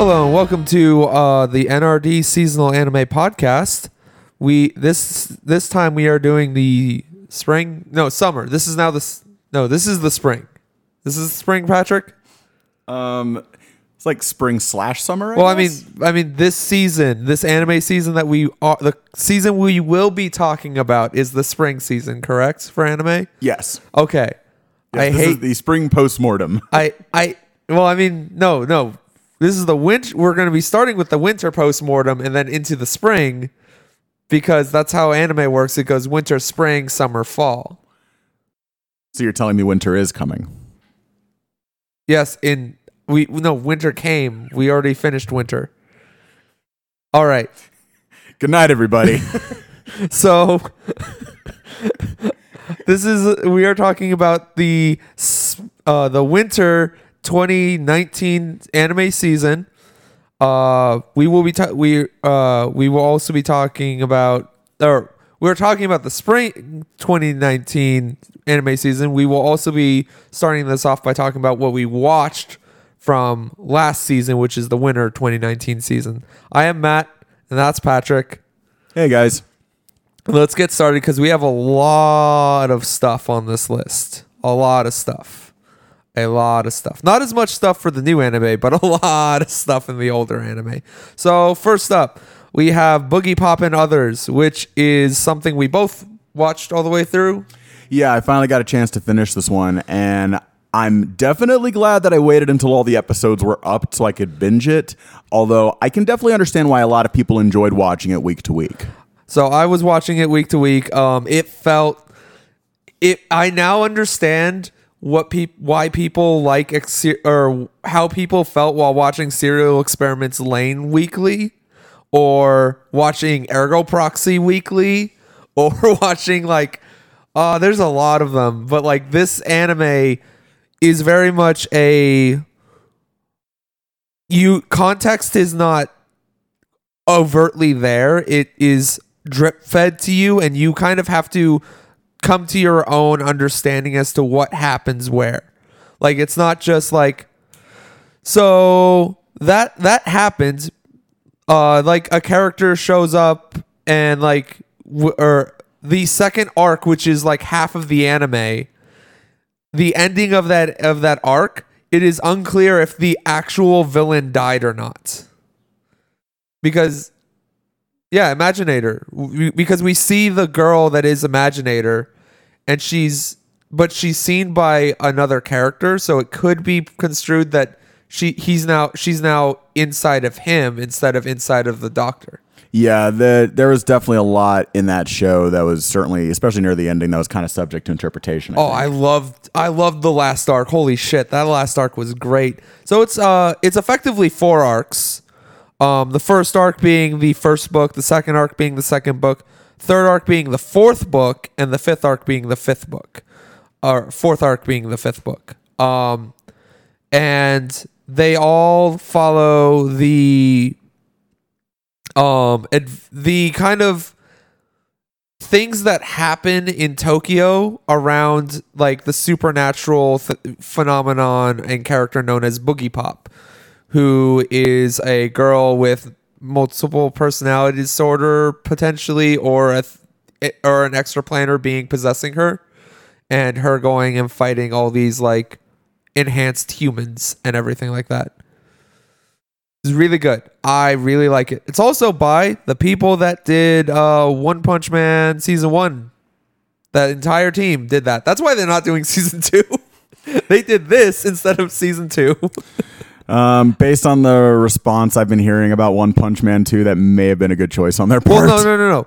Hello and welcome to uh, the NRD seasonal anime podcast. We this this time we are doing the spring no summer. This is now the no this is the spring. This is spring, Patrick. Um, it's like spring slash summer. I Well, I mean. I mean this season, this anime season that we are the season we will be talking about is the spring season, correct for anime? yes. Okay. Yes, I this hate is the spring postmortem. I I well, I mean, no, no. This is the winter. We're going to be starting with the winter postmortem and then into the spring because that's how anime works. It goes winter, spring, summer, fall. So you're telling me winter is coming? Yes, in we no winter came. We already finished winter. All right. Good night, everybody. So this is we are talking about the uh the winter 2019 anime season. Uh we will be ta- we uh we will also be talking about or we're talking about the spring 2019 anime season. We will also be starting this off by talking about what we watched from last season, which is the winter 2019 season. I am Matt and that's Patrick. hey guys. Let's get started because we have a lot of stuff on this list. A lot of stuff. A lot of stuff. Not as much stuff for the new anime, but a lot of stuff in the older anime. So, first up, we have Boogiepop and Others, which is something we both watched all the way through. Yeah, I finally got a chance to finish this one, and I'm definitely glad that I waited until all the episodes were up so I could binge it. Although I can definitely understand why a lot of people enjoyed watching it week to week. So I was watching it week to week. Um, it felt it. I now understand what people why people like ex- or how people felt while watching Serial Experiments Lain weekly, or watching Ergo Proxy weekly, or watching like. Uh, there's a lot of them, but like this anime is very much a you context is not overtly there. It is drip fed to you, and you kind of have to come to your own understanding as to what happens where. Like it's not just like so that that happens. Uh, like a character shows up and like w- or the second arc, which is like half of the anime, the ending of that of that arc, it is unclear if the actual villain died or not. Because yeah, Imaginator. We- Because we see the girl that is Imaginator, and she's but she's seen by another character, so it could be construed that she he's now she's now inside of him instead of inside of the doctor. Yeah, the, there was definitely a lot in that show that was certainly, especially near the ending, that was kind of subject to interpretation. Oh, think. I loved I loved the last arc. Holy shit, that last arc was great. So it's uh it's effectively four arcs. Um the first arc being the first book, the second arc being the second book, third arc being the fourth book, and the fifth arc being the fifth book. Or fourth arc being the fifth book. Um and they all follow the um adv- the kind of things that happen in Tokyo around like the supernatural th- phenomenon and character known as Boogiepop, who is a girl with multiple personality disorder potentially, or a th- or an extra planar being possessing her, and her going and fighting all these like enhanced humans and everything like that. It's really good. I really like it. It's also by the people that did uh, One Punch Man season one. That entire team did that. That's why they're not doing season two. they did this instead of season two. Um, based on the response I've been hearing about One Punch Man 2, that may have been a good choice on their part. well, no, no, no, no.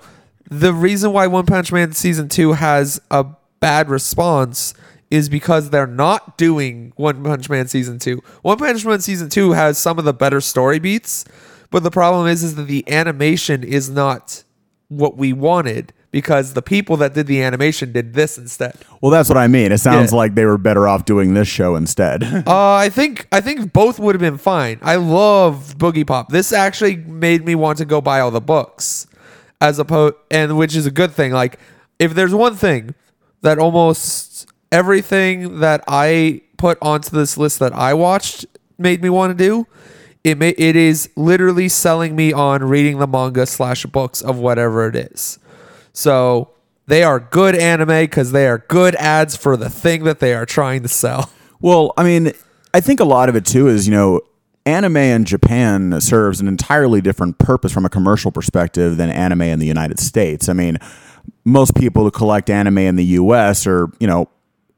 The reason why One Punch Man season two has a bad response is because they're not doing One Punch Man season two. One Punch Man season two has some of the better story beats, but the problem is, is that the animation is not what we wanted because the people that did the animation did this instead. Well, that's what I mean. It sounds Yeah. like they were better off doing this show instead. Uh, I think I think both would have been fine. I love Boogiepop. This actually made me want to go buy all the books, as opposed, and which is a good thing. Like, if there's one thing that almost everything that I put onto this list that I watched made me want to do, it may, it is literally selling me on reading the manga slash books of whatever it is. So they are good anime because they are good ads for the thing that they are trying to sell. Well, I mean, I think a lot of it too is, you know, anime in Japan serves an entirely different purpose from a commercial perspective than anime in the United States. I mean, most people who collect anime in the US are, you know,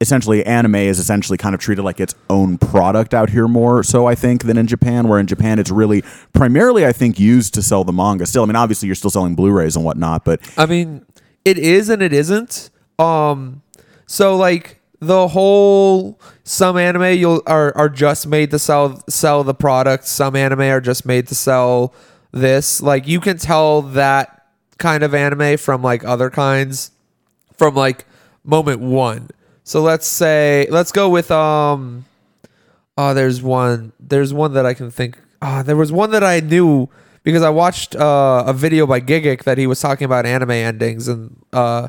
essentially anime is essentially kind of treated like its own product out here more so I think than in Japan where in Japan it's really primarily I think used to sell the manga still I mean obviously you're still selling Blu-rays and whatnot but I mean, it is and it isn't. Um, so like the whole some anime you'll are are just made to sell sell the product. Some anime are just made to sell this. Like you can tell that kind of anime from like other kinds from like moment one. So let's say let's go with um oh there's one there's one that I can think ah there was one that I knew because I watched uh, a video by Gigguk that he was talking about anime endings and uh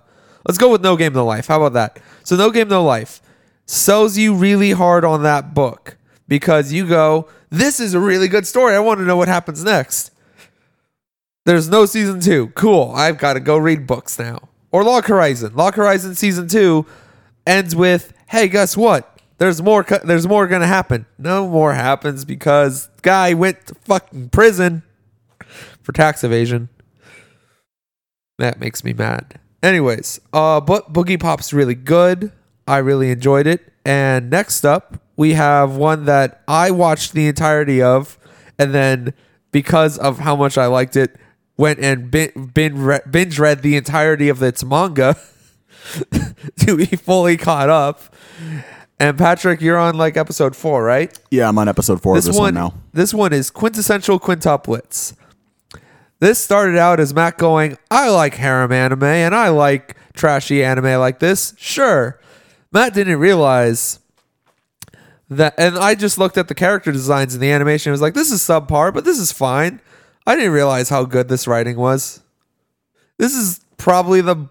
let's go with No Game No Life. How about that? So No Game No Life sells you really hard on that book because you go this is a really good story. I want to know what happens next. There's no season 2. Cool. I've got to go read books now. Or Log Horizon. Log Horizon season 2 ends with, "Hey, guess what? There's more. There's more gonna happen. No more happens because guy went to fucking prison for tax evasion. That makes me mad. Anyways, uh, but Boogiepop's really good. I really enjoyed it. And next up, we have one that I watched the entirety of, and then because of how much I liked it, went and binge read the entirety of its manga to be fully caught up. And Patrick, you're on like episode four, right? yeah I'm on episode 4 This, of this one, one now this one is quintessential quintuplets. This started out as Matt going, I like harem anime and I like trashy anime like this. Sure. Matt didn't realize that, and I just looked at the character designs in the animation. and was like, this is subpar, but this is fine. I didn't realize how good this writing was. This is probably the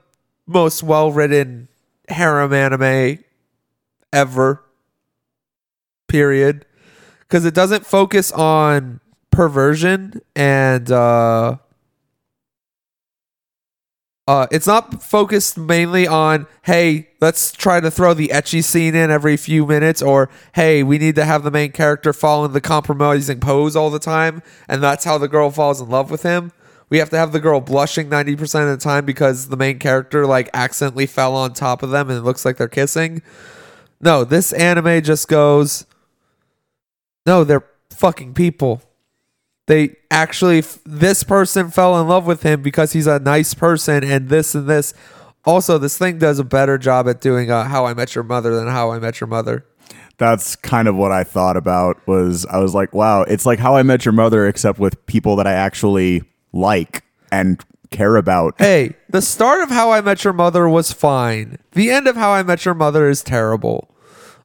most well written harem anime ever. Period because it doesn't focus on perversion and uh uh it's not focused mainly on hey let's try to throw the ecchi scene in every few minutes or hey we need to have the main character fall in the compromising pose all the time and that's how the girl falls in love with him we have to have the girl blushing 90% of the time because the main character like accidentally fell on top of them and it looks like they're kissing no this anime just goes no, they're fucking people. They actually, this person fell in love with him because he's a nice person, and this and this. Also, this thing does a better job at doing uh, How I Met Your Mother than How I Met Your Mother. that's kind of what I thought about was I was like, wow, it's like how I met your mother except with people that I actually like and care about. Hey, the start of How I Met Your Mother was fine. The end of How I Met Your Mother is terrible.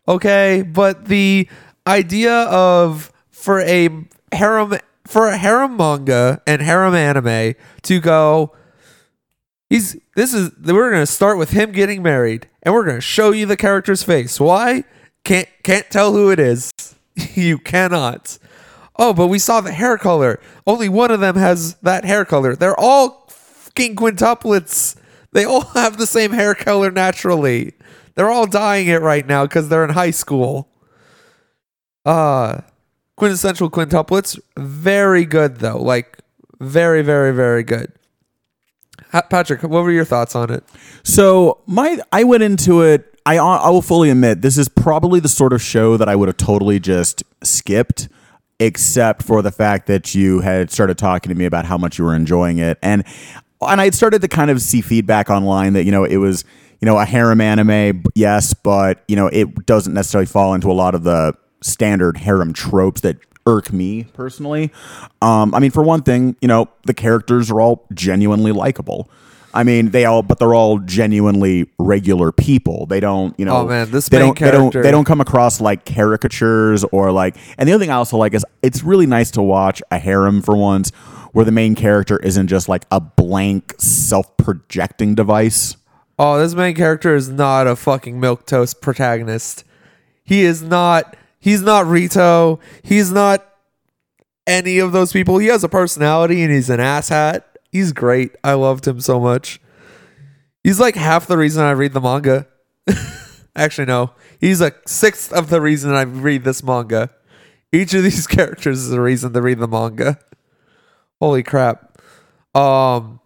Okay, but the idea of for a harem for a harem manga and harem anime to go he's this is we're going to start with him getting married and we're going to show you the character's face. Why? Can't can't tell who it is. you cannot. Oh, but we saw the hair color. Only one of them has that hair color. They're all fucking quintuplets. They all have the same hair color naturally. They're all dyeing it right now because they're in high school. Uh quintessential quintuplets. Very good though. Like very, very, very good. Patrick, what were your thoughts on it? So my I went into it. I I will fully admit this is probably the sort of show that I would have totally just skipped, except for the fact that you had started talking to me about how much you were enjoying it, and and I had started to kind of see feedback online that you know it was you know a harem anime, yes, but you know it doesn't necessarily fall into a lot of the standard harem tropes that irk me personally. Um, I mean, for one thing, you know the characters are all genuinely likable. I mean, they all, but they're all genuinely regular people. They don't, you oh, know. Oh, man, this they main don't, they don't, character- they don't come across like caricatures or like. And the other thing I also like is it's really nice to watch a harem for once, where the main character isn't just like a blank self-projecting device. Oh, this main character is not a fucking milk toast protagonist. He is not. He's not Rito. He's not any of those people. He has a personality and he's an asshat. He's great. I loved him so much. He's like half the reason I read the manga. Actually, no. He's a sixth of the reason I read this manga. Each of these characters is a reason to read the manga. Holy crap. Um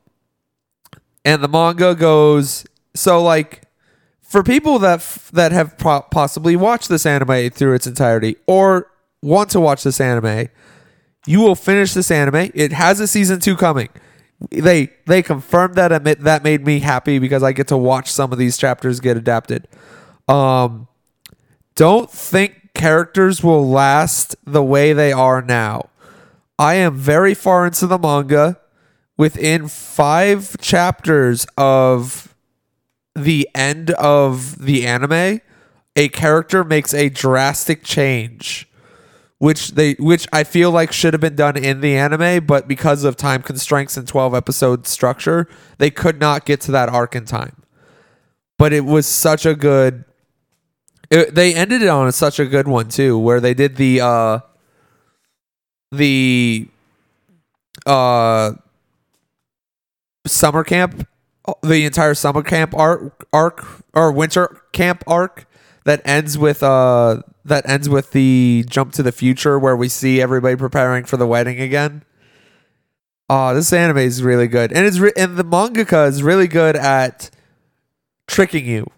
and the manga goes so like for people that f- that have po- possibly watched this anime through its entirety or want to watch this anime, you will finish this anime. It has a season 2 coming. They they confirmed that and that made me happy because I get to watch some of these chapters get adapted. Um don't think characters will last the way they are now. I am very far into the manga. Within five chapters of the end of the anime, a character makes a drastic change, which they which I feel like should have been done in the anime, but because of time constraints and twelve episode structure, they could not get to that arc in time. But it was such a good. It, they ended it on such a good one too, where they did the uh the uh summer camp the entire summer camp arc arc or winter camp arc that ends with uh that ends with the jump to the future where we see everybody preparing for the wedding again. Oh, this anime is really good, and it's re- and the mangaka is really good at tricking you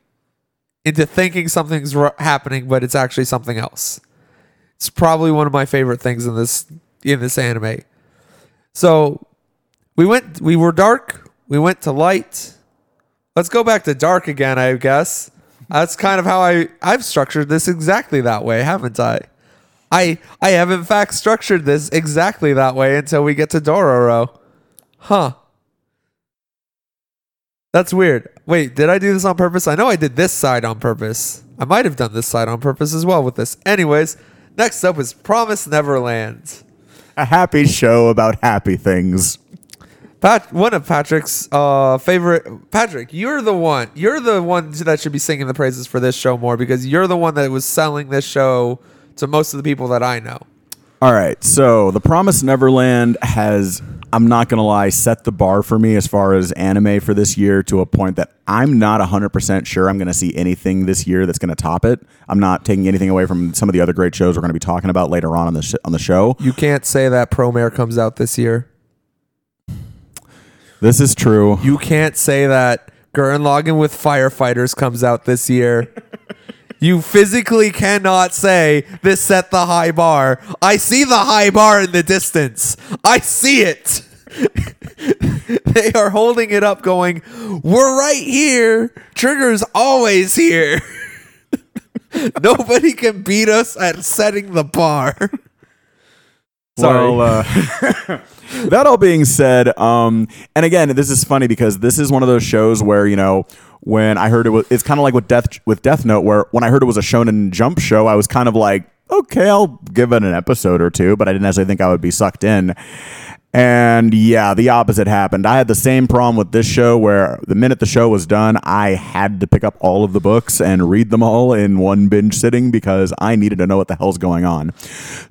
into thinking something's happening, but it's actually something else. It's probably one of my favorite things in this in this anime. So we went we were dark, we went to light. Let's go back to dark again, I guess. That's kind of how I I've structured this exactly that way, haven't I? I I have in fact structured this exactly that way until we get to Dororo. Huh. That's weird. Wait, did I do this on purpose? I know I did this side on purpose. I might have done this side on purpose as well with this. Anyways, next up is Promise Neverland. A happy show about happy things. Pat, one of Patrick's uh, favorite. Patrick, you're the one. You're the one that should be singing the praises for this show more because you're the one that was selling this show to most of the people that I know. All right, so The Promised Neverland has, I'm not going to lie, set the bar for me as far as anime for this year to a point that I'm not 100% sure I'm going to see anything this year that's going to top it. I'm not taking anything away from some of the other great shows we're going to be talking about later on on the, sh- on the show. You can't say that Promare comes out this year. This is true. You can't say that Gurren Lagann with firefighters comes out this year. you physically cannot say this set the high bar. I see the high bar in the distance. I see it. they are holding it up, going, We're right here. Trigger's always here. Nobody can beat us at setting the bar. Sorry. Well, uh, that all being said, um, and again, this is funny because this is one of those shows where you know when I heard it was, it's kind of like with Death with Death Note, where when I heard it was a Shonen Jump show, I was kind of like, okay, I'll give it an episode or two, but I didn't actually think I would be sucked in. And yeah, the opposite happened. I had the same problem with this show where the minute the show was done, I had to pick up all of the books and read them all in one binge sitting because I needed to know what the hell's going on.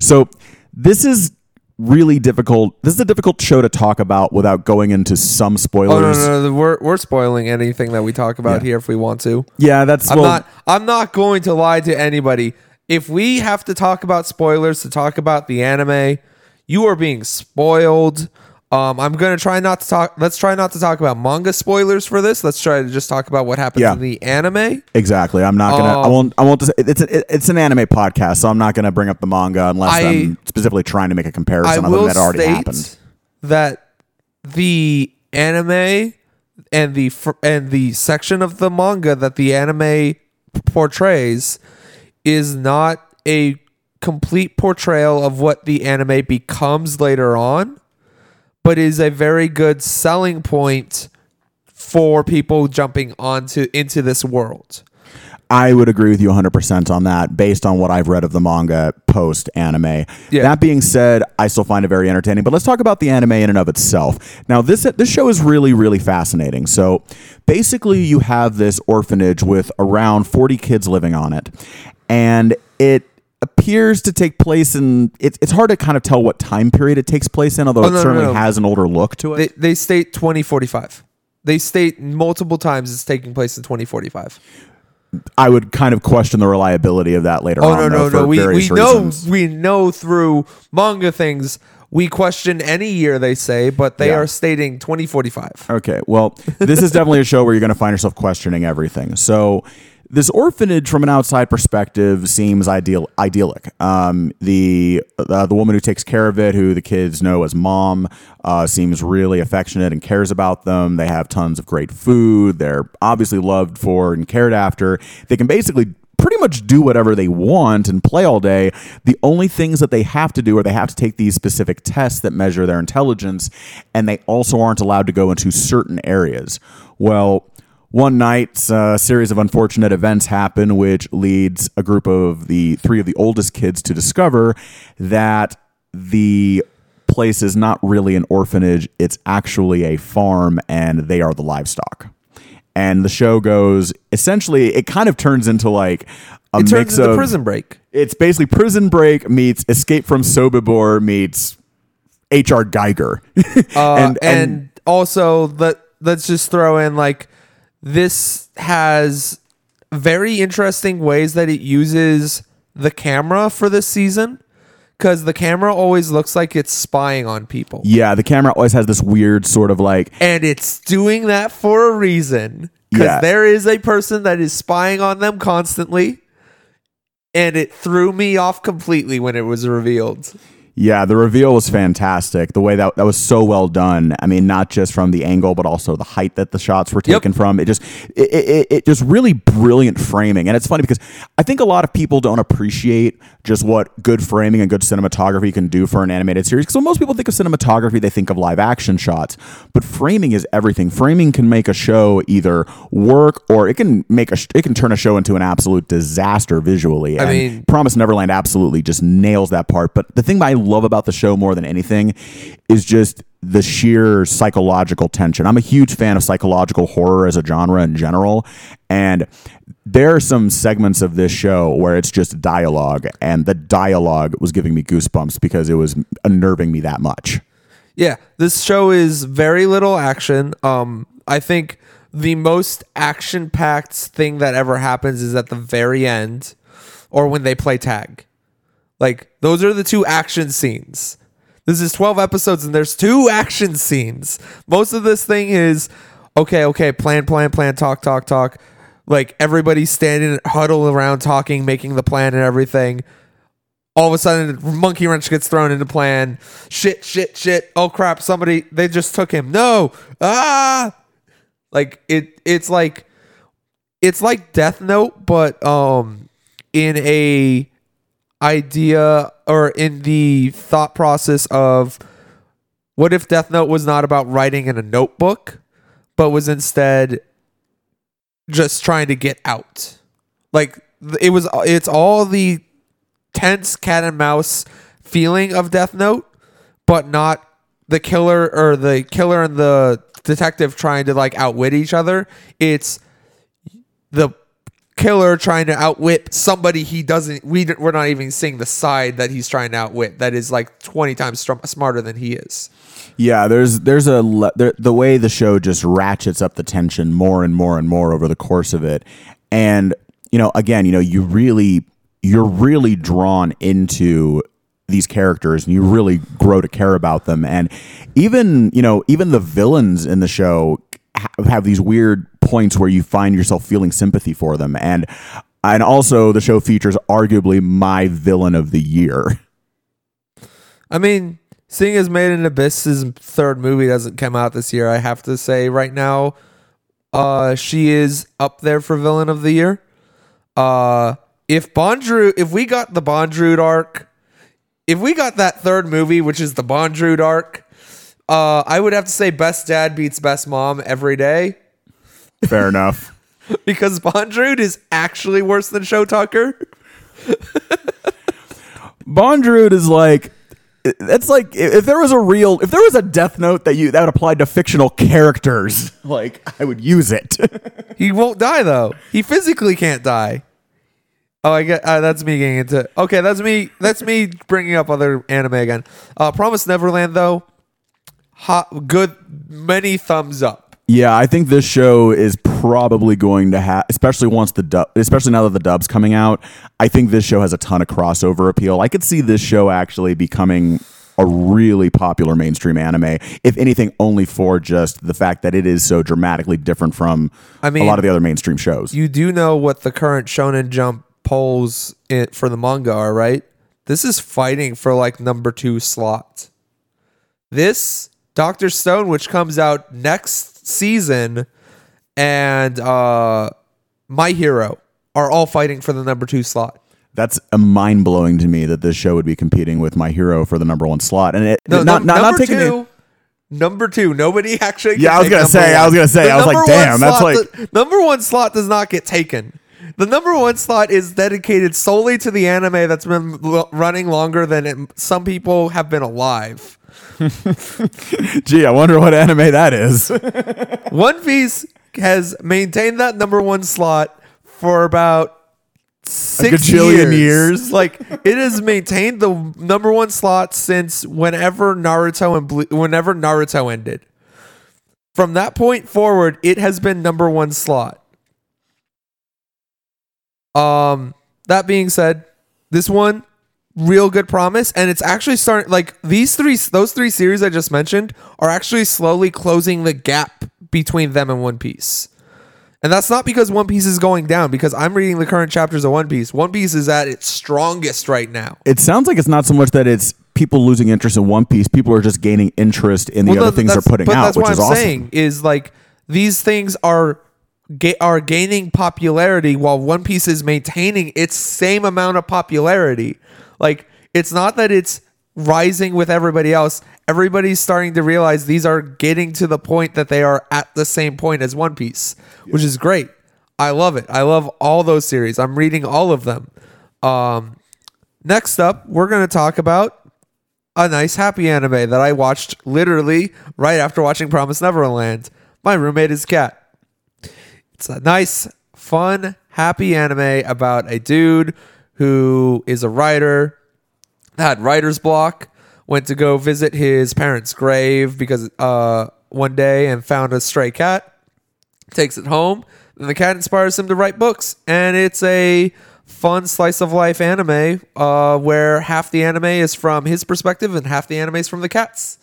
So this is really difficult. This is a difficult show to talk about without going into some spoilers. Oh no, no, no, we're we're spoiling anything that we talk about Yeah. here if we want to. Yeah, that's I'm well, not I'm not going to lie to anybody. If we have to talk about spoilers to talk about the anime, you are being spoiled. Um, I'm gonna try not to talk. Let's try not to talk about manga spoilers for this. Let's try to just talk about what happens Yeah. in the anime. exactly. I'm not gonna. I Um, won't. I won't. It's a, it's an anime podcast, so I'm not gonna bring up the manga unless I, I- am specifically trying to make a I comparison other will than that already state happened. that the anime and the fr- and the section of the manga that the anime portrays is not a complete portrayal of what the anime becomes later on, but is a very good selling point for people jumping onto into this world. I would agree with you 100% on that based on what I've read of the manga post anime. Yeah. That being said, I still find it very entertaining, but let's talk about the anime in and of itself. Now, this this show is really really fascinating. So, basically you have this orphanage with around 40 kids living on it. And it appears to take place in it's it's hard to kind of tell what time period it takes place in, although Oh, it no, no, certainly no. has an older look to it. they state 2045. They state multiple times it's taking place in 2045. I would kind of question the reliability of that later Oh on. no though, no for no! We we know we know through manga things. We question any year they say, but they Yeah. are stating 2045. Okay, well, this is definitely a show where you're going to find yourself questioning everything. So, this orphanage, from an outside perspective, seems ideal idyllic. Um, the uh, the woman who takes care of it, who the kids know as mom, uh, seems really affectionate and cares about them. They have tons of great food. They're obviously loved for and cared after. They can basically pretty much do whatever they want and play all day. The only things that they have to do are they have to take these specific tests that measure their intelligence, and they also aren't allowed to go into certain areas. Well, one night, uh, a series of unfortunate events happen, which leads a group of the three of the oldest kids to discover that the place is not really an orphanage, it's actually a farm, and they are the livestock and the show goes essentially it kind of turns into like a It turns mix into of Prison Break. it's basically prison break meets escape from sobibor meets hr giger Uh, and, and, and also let let's just throw in like this has very interesting ways that it uses the camera for this season because the camera always looks like it's spying on people yeah the camera always has this weird sort of like and it's doing that for a reason because Yeah. there is a person that is spying on them constantly and it threw me off completely when it was revealed Yeah, the reveal was fantastic. The way that that was so well done. I mean, not just from the angle, but also the height that the shots were Yep. taken from. It just it, it, it just really brilliant framing. And it's funny because I think a lot of people don't appreciate just what good framing and good cinematography can do for an animated series. Because when most people think of cinematography, they think of live action shots. But framing is everything. Framing can make a show either work or it can make a it can turn a show into an absolute disaster visually. And mean- Promise Neverland absolutely just nails that part. But the thing I love about the show more than anything is just the sheer psychological tension. I'm a huge fan of psychological horror as a genre in general. And there are some segments of this show where it's just dialogue, and the dialogue was giving me goosebumps because it was unnerving me that much. Yeah, this show is very little action. Um, I think the most action-packed thing that ever happens is at the very end, or when they play tag. Like those are the two action scenes. This is twelve episodes, and there's two action scenes. Most of this thing is okay, okay, plan, plan, plan, talk, talk, talk. Like everybody's standing, huddle around, talking, making the plan and everything all of a sudden monkey wrench gets thrown into plan shit shit shit oh crap somebody they just took him no ah like it it's like it's like death note but um in a idea or in the thought process of what if death note was not about writing in a notebook but was instead just trying to get out like it was it's all the tense cat and mouse feeling of Death Note, but not the killer or the killer and the detective trying to like outwit each other. It's the killer trying to outwit somebody he doesn't. We we're not even seeing the side that he's trying to outwit. That is like twenty times str- smarter than he is. Yeah, there's there's a le- there, the way the show just ratchets up the tension more and more and more over the course of it, and you know, again, you know, you really you're really drawn into these characters and you really grow to care about them and even you know even the villains in the show have these weird points where you find yourself feeling sympathy for them and and also the show features arguably my villain of the year I mean, seeing as Made in Abyss's third movie doesn't come out this year, I have to say right now, uh, she is up there for villain of the year. Uh, if Bondru, if we got the Bondrewd arc, if we got that third movie, which is the Bondrewd arc, uh, I would have to say best dad beats best mom every day fair enough because Bondrewd is actually worse than Shou Tucker. Is like that's like if there was a real if there was a death note that you that applied to fictional characters like i would use it He won't die though. He physically can't die. Oh, I get uh, that's me getting into. Okay, that's me. That's me bringing up other anime again. Uh, Promise Neverland though, hot, good, many thumbs up. Yeah, I think this show is probably going to have, especially once the dub, especially now that the dub's coming out. I think this show has a ton of crossover appeal. I could see this show actually becoming a really popular mainstream anime, if anything, only for just the fact that it is so dramatically different from I mean, a lot of the other mainstream shows. You do know what the current Shonen Jump polls it for the manga are, right? This is fighting for like number two slot. This Doctor Stone, which comes out next season, and uh, My Hero are all fighting for the number two slot. That's a mind blowing to me that this show would be competing with My Hero for the number one slot, and it No, not num- not, not number taking two. Number two, nobody actually. Yeah, I was gonna say, I was gonna say, The I was like, one damn, that's like- the number one slot does not get taken. The number one slot is dedicated solely to the anime that's been l- running longer than it, some people have been alive. Gee, I wonder what anime that is. One Piece has maintained that number one slot for about six gajillion years. years. Like it has maintained the number one slot since whenever Naruto and Blue, whenever Naruto ended. From that point forward, it has been number one slot. Um, that being said, this one real good promise, and it's actually starting. Like these three, those three series I just mentioned are actually slowly closing the gap between them and One Piece. And that's not because One Piece is going down, because I'm reading the current chapters of One Piece. One Piece is at its strongest right now. it sounds like it's not so much that it's people losing interest in One Piece. People are just gaining interest in the Well, other no, things they're putting but out, that's which what is I'm awesome. saying is like these things are ga- are gaining popularity while One Piece is maintaining its same amount of popularity. Like it's not that it's rising with everybody else. Everybody's starting to realize these are getting to the point that they are at the same point as One Piece, which is great. I love it. I love all those series. I'm reading all of them. Um, next up, we're going to talk about a nice happy anime that I watched literally right after watching Promise Neverland. My roommate is cat. It's a nice, fun, happy anime about a dude who is a writer, had writer's block, went to go visit his parents' grave because uh, one day and found a stray cat, takes it home, and the cat inspires him to write books. And it's a fun slice of life anime uh, where half the anime is from his perspective and half the anime is from the cat's.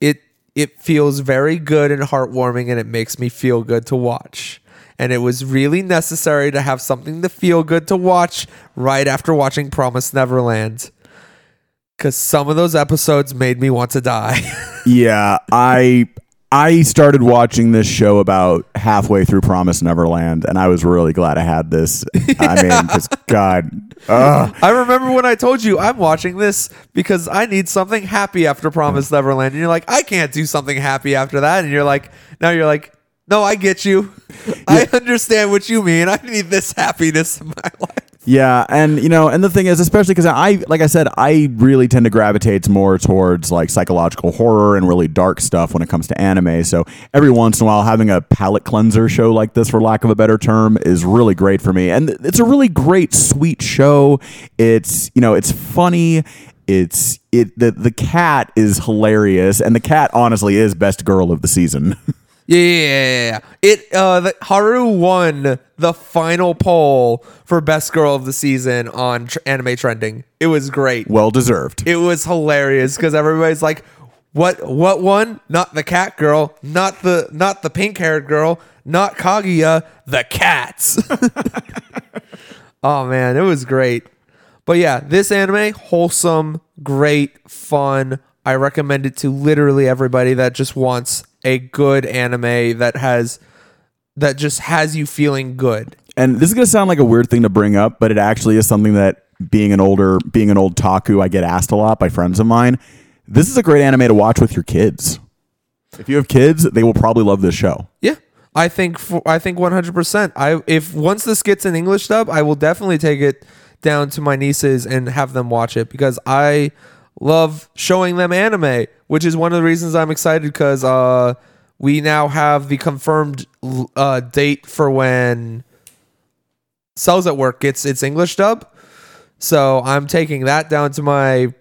It it feels very good and heartwarming and it makes me feel good to watch. And it was really necessary to have something to feel good to watch right after watching Promise Neverland. Cause some of those episodes made me want to die. Yeah, I I started watching this show about halfway through Promise Neverland, and I was really glad I had this. I mean, because God, ugh. I remember when I told you I'm watching this because I need something happy after Promise Neverland. And you're like, I can't do something happy after that. And you're like, now you're like, no, I get you. I understand what you mean. I need this happiness in my life. yeah, and you know, and the thing is, especially because I, like I said, I really tend to gravitate more towards like psychological horror and really dark stuff when it comes to anime. So every once in a while, having a palate cleanser show like this, for lack of a better term, is really great for me. And it's a really great, sweet show. It's you know, it's funny. It's it the the cat is hilarious, and the cat honestly is best girl of the season. Yeah, yeah, yeah, yeah. It uh the, Haru won the final poll for best girl of the season on tr- anime trending. It was great. well deserved. It was hilarious because everybody's like, "What? What one? Not the cat girl, not the not the pink haired girl, not Kaguya, the cats." oh man, it was great. But yeah, this anime wholesome, great, fun. I recommend it to literally everybody that just wants a good anime that has that just has you feeling good. and this is going to sound like a weird thing to bring up, but it actually is something that being an older, being an old taku, I get asked a lot by friends of mine. This is a great anime to watch with your kids. If you have kids, they will probably love this show. Yeah. I think for, I think 100%. I if once this gets an English dub, I will definitely take it down to my nieces and have them watch it because I love showing them anime, which is one of the reasons I'm excited cuz uh we now have the confirmed uh date for when Cells at Work gets its English dub. So I'm taking that down to my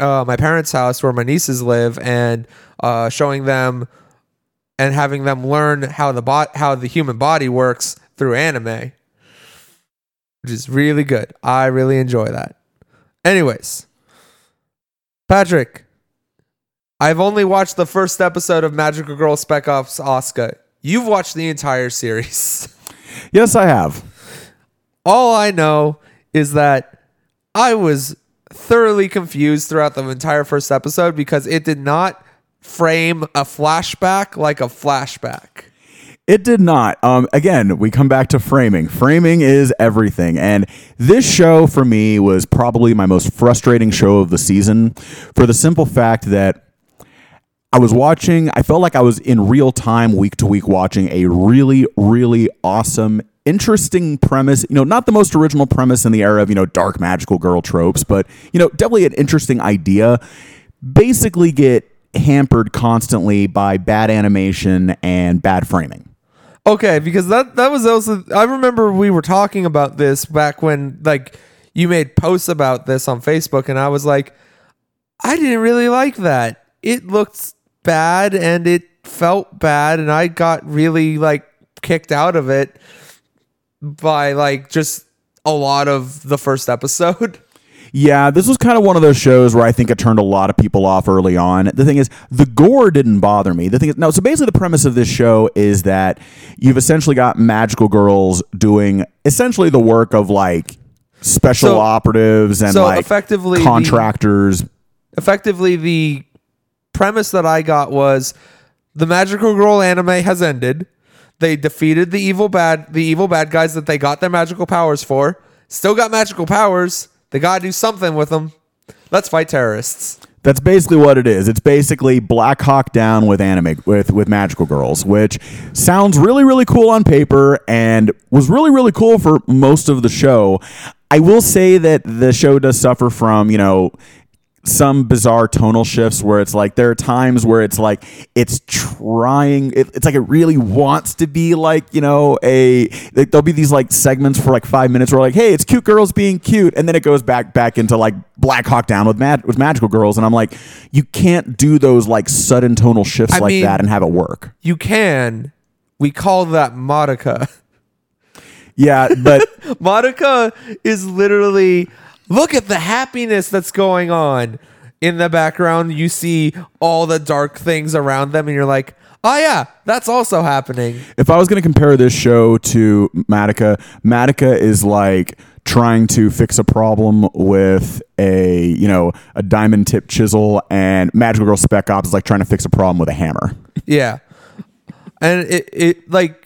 uh, my parents' house where my nieces live and uh, showing them and having them learn how the bot how the human body works through anime, which is really good. I really enjoy that. Anyways, Patrick, I've only watched the first episode of Magical Girl Spec Ops Asuka. You've watched the entire series. Yes, I have. All I know is that I was thoroughly confused throughout the entire first episode because it did not frame a flashback like a flashback. It did not. Um, again, we come back to framing. Framing is everything. And this show for me was probably my most frustrating show of the season for the simple fact that I was watching, I felt like I was in real time, week to week, watching a really, really awesome, interesting premise. You know, not the most original premise in the era of, you know, dark magical girl tropes, but, you know, definitely an interesting idea. Basically, get hampered constantly by bad animation and bad framing. Okay, because that that was also I remember we were talking about this back when like you made posts about this on Facebook and I was like I didn't really like that. It looked bad and it felt bad and I got really like kicked out of it by like just a lot of the first episode. Yeah, this was kind of one of those shows where I think it turned a lot of people off early on. The thing is, the gore didn't bother me. The thing is, no, so basically the premise of this show is that you've essentially got magical girls doing essentially the work of like special So- operatives and so like effectively the- contractors. effectively the premise that I got was the magical girl anime has ended. They defeated the evil bad the evil bad guys that they got their magical powers for. Still got magical powers. They got to do something with them. Let's fight terrorists. That's basically what it is. It's basically Black Hawk Down with anime with with magical girls, which sounds really really cool on paper and was really really cool for most of the show. I will say that the show does suffer from, you know, some bizarre tonal shifts where it's like there are times where it's like it's trying it, it's like it really wants to be like you know a like, there'll be these like segments for like five minutes where like hey it's cute girls being cute and then it goes back back into like black hawk down with mad with magical girls and i'm like you can't do those like sudden tonal shifts I like mean- that and have it work You can. We call that Madoka. yeah but Madoka is literally look at the happiness that's going on. In the background, you see all the dark things around them, and you're like, oh, yeah, that's also happening. if I was going to compare this show to Madoka, Madoka is like trying to fix a problem with a you know a diamond tip chisel, and Magical Girl Spec Ops is like trying to fix a problem with a hammer. Yeah. And it, it like,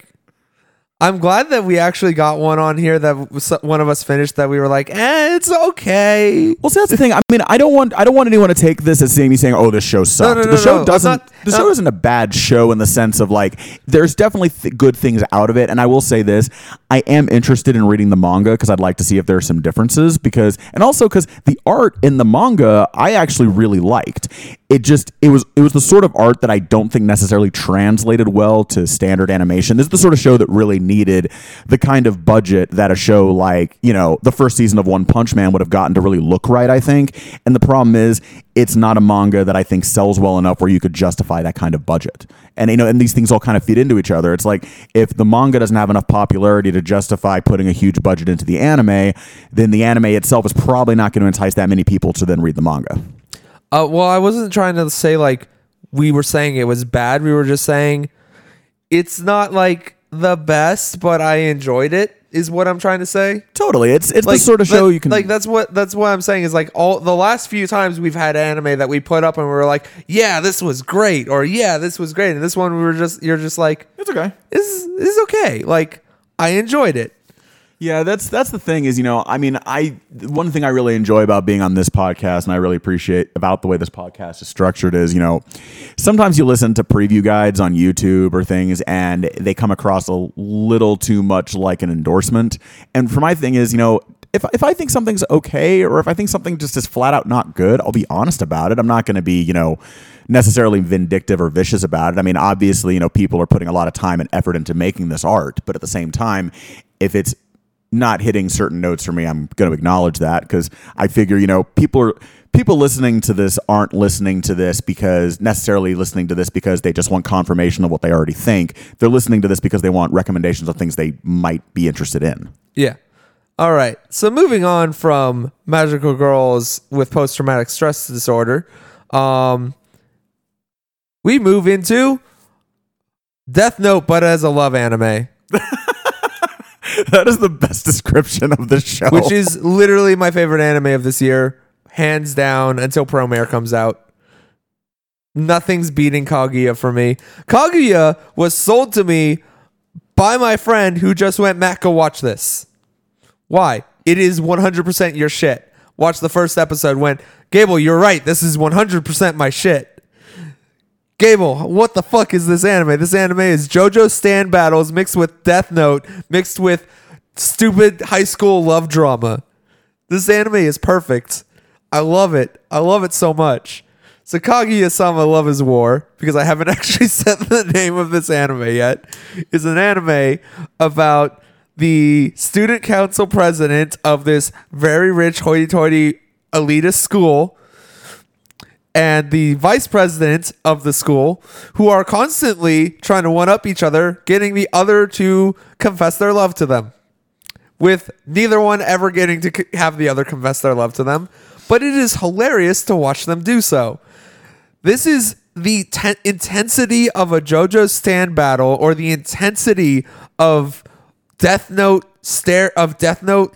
I'm glad that we actually got one on here that one of us finished that we were like, eh, it's okay. Well, see, that's the thing. I mean, I don't want I don't want anyone to take this as saying me saying, "Oh, this show sucked." no, no, the show no. Doesn't. not- the no. show isn't a bad show in the sense of like there's definitely th- good things out of it. And I will say this: I am interested in reading the manga because I'd like to see if there are some differences. Because and also because the art in the manga I actually really liked. It just it was it was the sort of art that I don't think necessarily translated well to standard animation. This is the sort of show that really needed the kind of budget that a show like you know the first season of One Punch Man would have gotten to really look right. I think. And the problem is it's not a manga that I think sells well enough where you could justify that kind of budget. And you know, and these things all kind of feed into each other. It's like if the manga doesn't have enough popularity to justify putting a huge budget into the anime, then the anime itself is probably not going to entice that many people to then read the manga. Uh, well, I wasn't trying to say like we were saying it was bad. We were just saying it's not like the best, but I enjoyed it. Is what I'm trying to say. Totally, it's it's Like the sort of that- show you can like. That's what that's what I'm saying is like all the last few times we've had anime that we put up and we are like, yeah, this was great, or yeah, this was great, and this one we were just you're just like, It's okay. this is this is okay. Like I enjoyed it. Yeah, that's that's the thing is, you know, I mean, I one thing I really enjoy about being on this podcast and I really appreciate about the way this podcast is structured is, you know, sometimes you listen to preview guides on YouTube or things and they come across a little too much like an endorsement. And for my thing is, you know, if, if I think something's okay or if I think something just is flat out not good, I'll be honest about it. I'm not going to be, you know, necessarily vindictive or vicious about it. I mean, obviously, you know, people are putting a lot of time and effort into making this art, but at the same time, if it's not hitting certain notes for me, I'm going to acknowledge that because I figure, you know, people are people listening to this aren't listening to this because necessarily listening to this because they just want confirmation of what they already think. They're listening to this because they want recommendations of things they might be interested in. Yeah. All right. So moving on from magical girls with post traumatic stress disorder, um, we move into Death Note, but as a love anime, that is the best description of the show. which is literally my favorite anime of this year, hands down. Until Promare comes out, nothing's beating Kaguya for me. Kaguya was sold to me by my friend who just went, Matt, go watch this. Why? It is 100% your shit. Watch the first episode. Went, Gable, you're right. This is 100% my shit. Gable, what the fuck is this anime? This anime is JoJo Stand battles mixed with Death Note, mixed with stupid high school love drama. This anime is perfect. I love it. I love it so much. Sakagi Kaguya-sama Love is War, because I haven't actually said the name of this anime yet, is an anime about the student council president of this very rich hoity-toity elitist school and the vice president of the school who are constantly trying to one up each other, getting the other to confess their love to them, with neither one ever getting to have the other confess their love to them. But it is hilarious to watch them do so. This is the ten- intensity of a JoJo stand battle or the intensity of Death Note stare of Death Note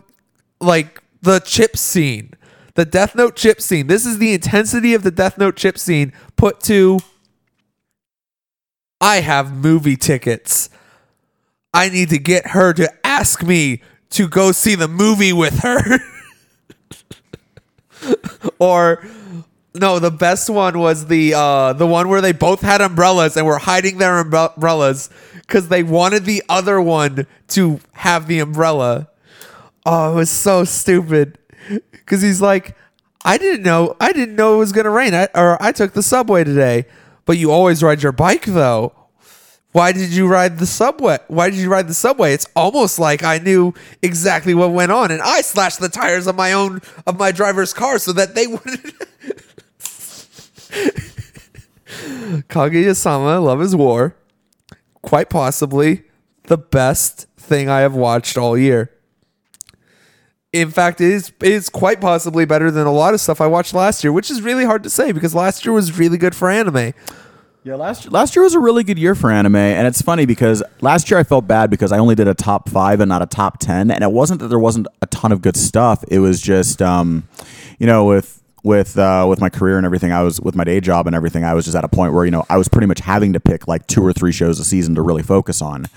like the chip scene. The Death Note chip scene. This is the intensity of the Death Note chip scene put to I have movie tickets. I need to get her to ask me to go see the movie with her. or no, the best one was the uh the one where they both had umbrellas and were hiding their umbrellas cuz they wanted the other one to have the umbrella. Oh, it was so stupid. Cuz he's like, "I didn't know. I didn't know it was to rain. I, or I took the subway today. But you always ride your bike though." Why did you ride the subway? Why did you ride the subway? It's almost like I knew exactly what went on, and I slashed the tires of my own of my driver's car so that they wouldn't. Kaguya-sama, Love is War, quite possibly the best thing I have watched all year. In fact, it is, it is quite possibly better than a lot of stuff I watched last year, which is really hard to say because last year was really good for anime. Yeah, last last year was a really good year for anime, and it's funny because last year I felt bad because I only did a top five and not a top ten, and it wasn't that there wasn't a ton of good stuff. It was just, um, you know, with with uh, with my career and everything, I was with my day job and everything. I was just at a point where you know I was pretty much having to pick like two or three shows a season to really focus on,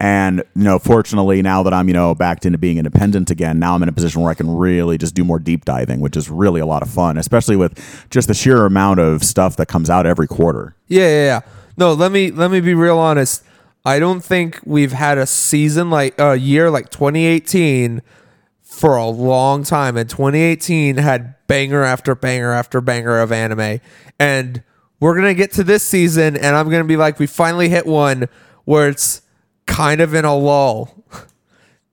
and you know, fortunately now that I'm you know backed into being independent again, now I'm in a position where I can really just do more deep diving, which is really a lot of fun, especially with just the sheer amount of stuff that comes out every quarter. Yeah, yeah, yeah. No, let me let me be real honest. I don't think we've had a season like a year like 2018 for a long time, and 2018 had banger after banger after banger of anime. And we're gonna get to this season, and I'm gonna be like, we finally hit one where it's kind of in a lull.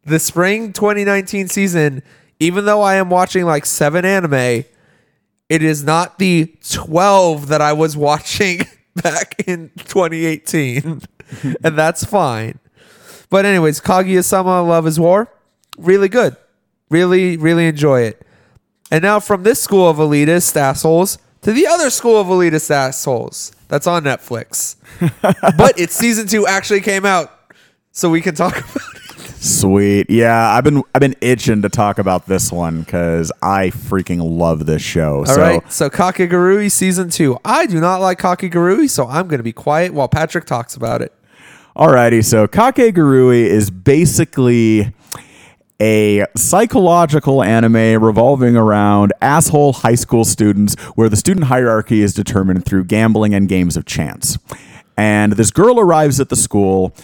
The spring 2019 season, even though I am watching like seven anime, it is not the 12 that I was watching back in 2018. and that's fine. But anyways, Kaguya-sama Love is War, really good. Really, really enjoy it. And now from this school of elitist assholes to the other school of elitist assholes that's on Netflix. but its season two actually came out, so we can talk about it. Sweet. Yeah, I've been I've been itching to talk about this one because I freaking love this show. All so right, so Kakegurui season two. I do not like Kakegurui, so I'm going to be quiet while Patrick talks about it. Alrighty, so Kakegurui is basically a psychological anime revolving around asshole high school students where the student hierarchy is determined through gambling and games of chance. And this girl arrives at the school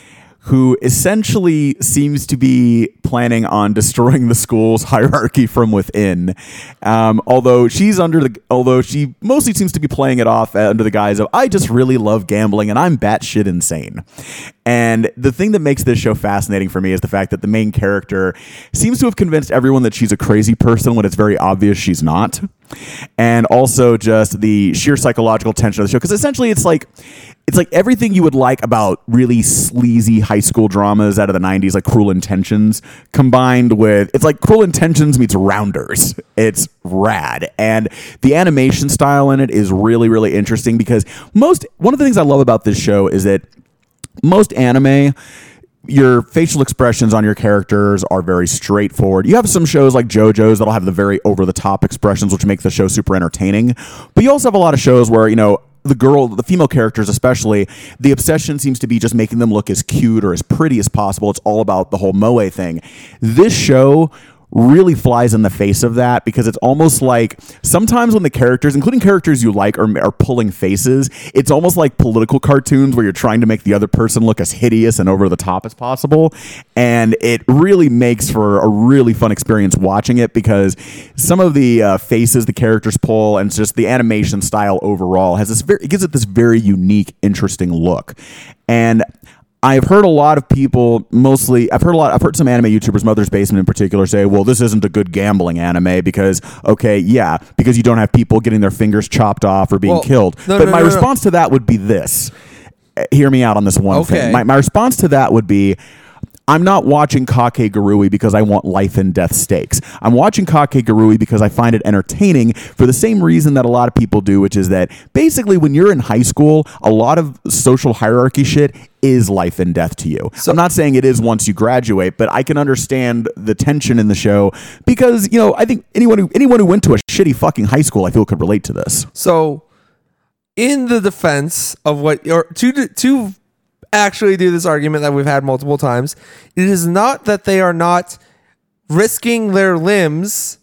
who essentially seems to be planning on destroying the school's hierarchy from within. Um, although she's under the, although she mostly seems to be playing it off under the guise of I just really love gambling and I'm batshit insane. And the thing that makes this show fascinating for me is the fact that the main character seems to have convinced everyone that she's a crazy person when it's very obvious she's not. And also just the sheer psychological tension of the show. Because essentially it's like it's like everything you would like about really sleazy high school dramas out of the 90s like cruel intentions combined with it's like cruel intentions meets rounders it's rad and the animation style in it is really really interesting because most one of the things i love about this show is that most anime your facial expressions on your characters are very straightforward. You have some shows like JoJo's that'll have the very over the top expressions, which make the show super entertaining. But you also have a lot of shows where, you know, the girl, the female characters especially, the obsession seems to be just making them look as cute or as pretty as possible. It's all about the whole moe thing. This show really flies in the face of that because it's almost like sometimes when the characters, including characters you like, are, are pulling faces, it's almost like political cartoons where you're trying to make the other person look as hideous and over the top as possible. And it really makes for a really fun experience watching it because some of the uh, faces the characters pull and just the animation style overall has this very, it gives it this very unique, interesting look. And I've heard a lot of people, mostly, I've heard a lot, I've heard some anime YouTubers, Mother's Basement in particular, say, well, this isn't a good gambling anime because, okay, yeah, because you don't have people getting their fingers chopped off or being Well, killed. no, but no, my no, response to that would be this. Hear me out on this one Okay. thing. My, my response to that would be, I'm not watching Kakegurui because I want life and death stakes. I'm watching Kakegurui because I find it entertaining for the same reason that a lot of people do, which is that basically when you're in high school, a lot of social hierarchy shit is life and death to you. So, I'm not saying it is once you graduate, but I can understand the tension in the show because, you know, I think anyone who anyone who went to a shitty fucking high school I feel could relate to this. So, in the defense of what, or to to actually do this argument that we've had multiple times, it is not that they are not risking their limbs.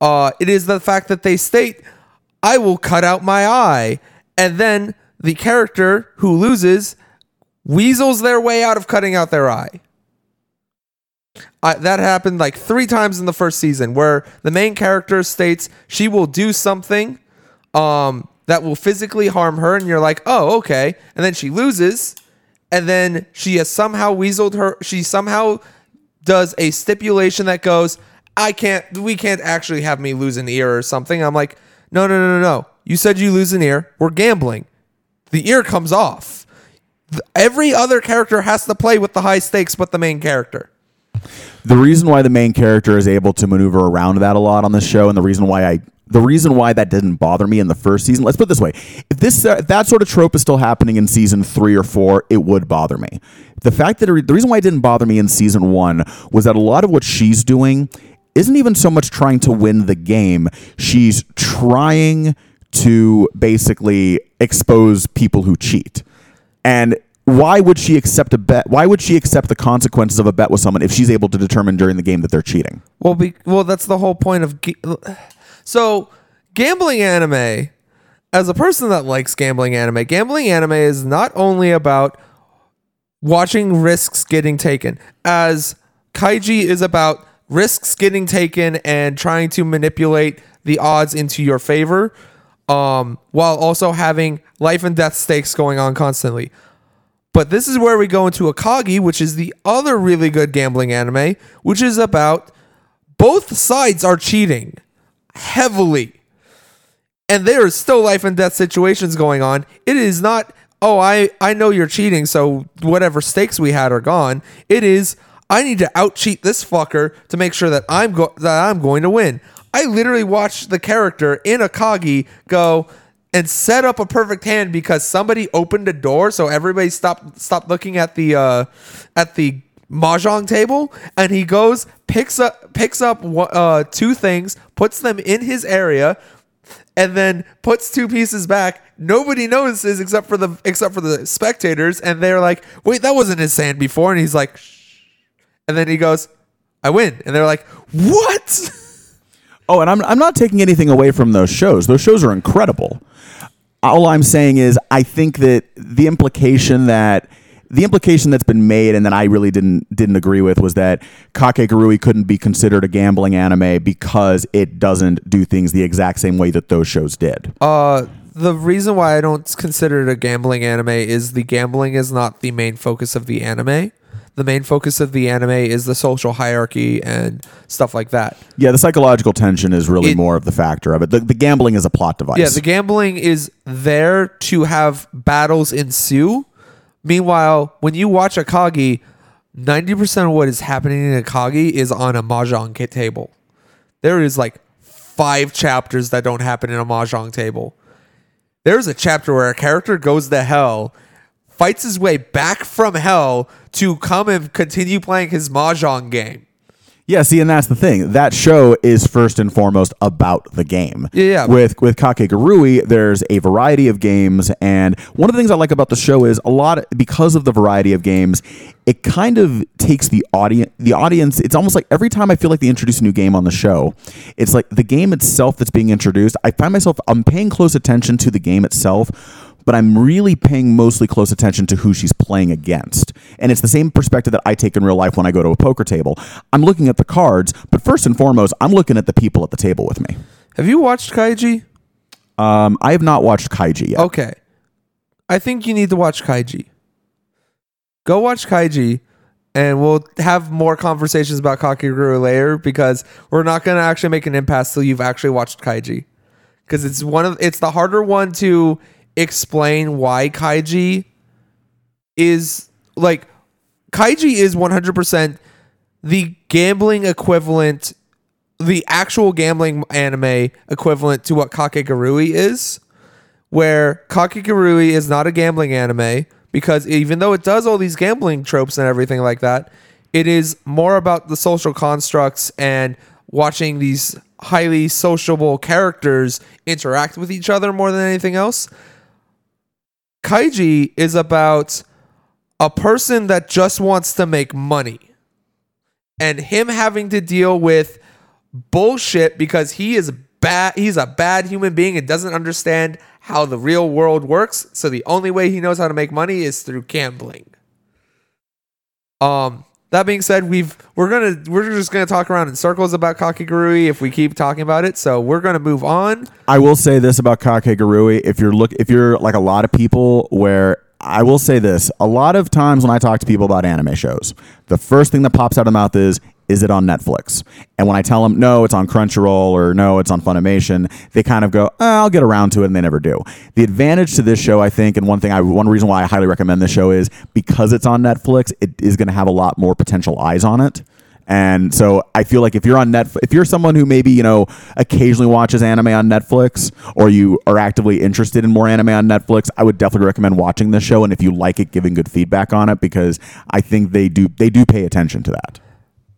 Uh, it is the fact that they state, "I will cut out my eye," and then the character who loses weasels their way out of cutting out their eye. That happened like three times in the first season where the main character states she will do something um, that will physically harm her, and you're like, oh, okay. And then she loses, and then she has somehow weaseled her. She somehow does a stipulation that goes, I can't, we can't actually have me lose an ear or something. I'm like, no, no, no, no, no. You said you lose an ear. We're gambling. The ear comes off. Every other character has to play with the high stakes, but the main character. the reason why the main character is able to maneuver around that a lot on the show, and the reason why I the reason why that didn't bother me in the first season. Let's put it this way: if this uh, that sort of trope is still happening in season three or four, it would bother me. The fact that the reason why it didn't bother me in season one was that a lot of what she's doing isn't even so much trying to win the game; she's trying to basically expose people who cheat and why would she accept a bet? Why would she accept the consequences of a bet with someone if she's able to determine during the game that they're cheating? Well, be, well, that's the whole point of. Ga- so, gambling anime, as a person that likes gambling anime, gambling anime is not only about watching risks getting taken, as Kaiji is about risks getting taken and trying to manipulate the odds into your favor, um, while also having life and death stakes going on constantly. But this is where we go into Akagi, which is the other really good gambling anime, which is about both sides are cheating heavily. And there is still life and death situations going on. It is not, oh, I, I know you're cheating, so whatever stakes we had are gone. It is, I need to out cheat this fucker to make sure that I'm go- that I'm going to win. I literally watched the character in Akagi go and set up a perfect hand because somebody opened a door, so everybody stopped stopped looking at the uh, at the mahjong table, and he goes picks up picks up uh, two things, puts them in his area, and then puts two pieces back. Nobody notices except for the except for the spectators, and they're like, "Wait, that wasn't his hand before." And he's like, Shh. and then he goes, "I win," and they're like, "What?" Oh, and I'm, I'm not taking anything away from those shows. Those shows are incredible. All I'm saying is, I think that the implication that the implication that's been made and that I really didn't didn't agree with was that Kakegurui couldn't be considered a gambling anime because it doesn't do things the exact same way that those shows did. Uh, the reason why I don't consider it a gambling anime is the gambling is not the main focus of the anime. The main focus of the anime is the social hierarchy and stuff like that. Yeah, the psychological tension is really It- more of the factor of it. The, the gambling is a plot device. Yeah, the gambling is there to have battles ensue. Meanwhile, when you watch Akagi, 90% of what is happening in Akagi is on a mahjong table. There is like five chapters that don't happen in a mahjong table. There's a chapter where a character goes to hell, fights his way back from hell to come and continue playing his mahjong game. Yeah, see, and that's the thing. That show is first and foremost about the game. Yeah, yeah. With with Kakegurui, there's a variety of games, and one of the things I like about the show is a lot because of the variety of games. It kind of takes the audience. The audience. It's almost like every time I feel like they introduce a new game on the show, it's like the game itself that's being introduced. I find myself I'm paying close attention to the game itself but I'm really paying mostly close attention to who she's playing against. And it's the same perspective that I take in real life when I go to a poker table. I'm looking at the cards, but first and foremost, I'm looking at the people at the table with me. Have you watched Kaiji? Um, I have not watched Kaiji yet. Okay. I think you need to watch Kaiji. Go watch Kaiji and we'll have more conversations about Kakegurui later because we're not going to actually make an impasse till you've actually watched Kaiji. Cuz it's one of it's the harder one to explain why Kaiji is like Kaiji is 100% the gambling equivalent the actual gambling anime equivalent to what Kakegurui is where Kakegurui is not a gambling anime because even though it does all these gambling tropes and everything like that, it is more about the social constructs and watching these highly sociable characters interact with each other more than anything else. Kaiji is about a person that just wants to make money and him having to deal with bullshit because he is bad he's a bad human being and doesn't understand how the real world works. So the only way he knows how to make money is through gambling. Um that being said we've we're gonna we're just gonna talk around in circles about Kakegurui if we keep talking about it. So we're gonna move on. I will say this about Kakegurui. If you're look if you're like a lot of people where I will say this, a lot of times when I talk to people about anime shows, the first thing that pops out of the mouth is is it on Netflix? And when I tell them no, it's on Crunchyroll or no, it's on Funimation, they kind of go, oh, "I'll get around to it," and they never do. The advantage to this show, I think, and one thing I one reason why I highly recommend this show is because it's on Netflix, it is going to have a lot more potential eyes on it. And so I feel like if you're on Netflix, if you're someone who maybe, you know, occasionally watches anime on Netflix or you are actively interested in more anime on Netflix, I would definitely recommend watching this show and if you like it, giving good feedback on it because I think they do they do pay attention to that.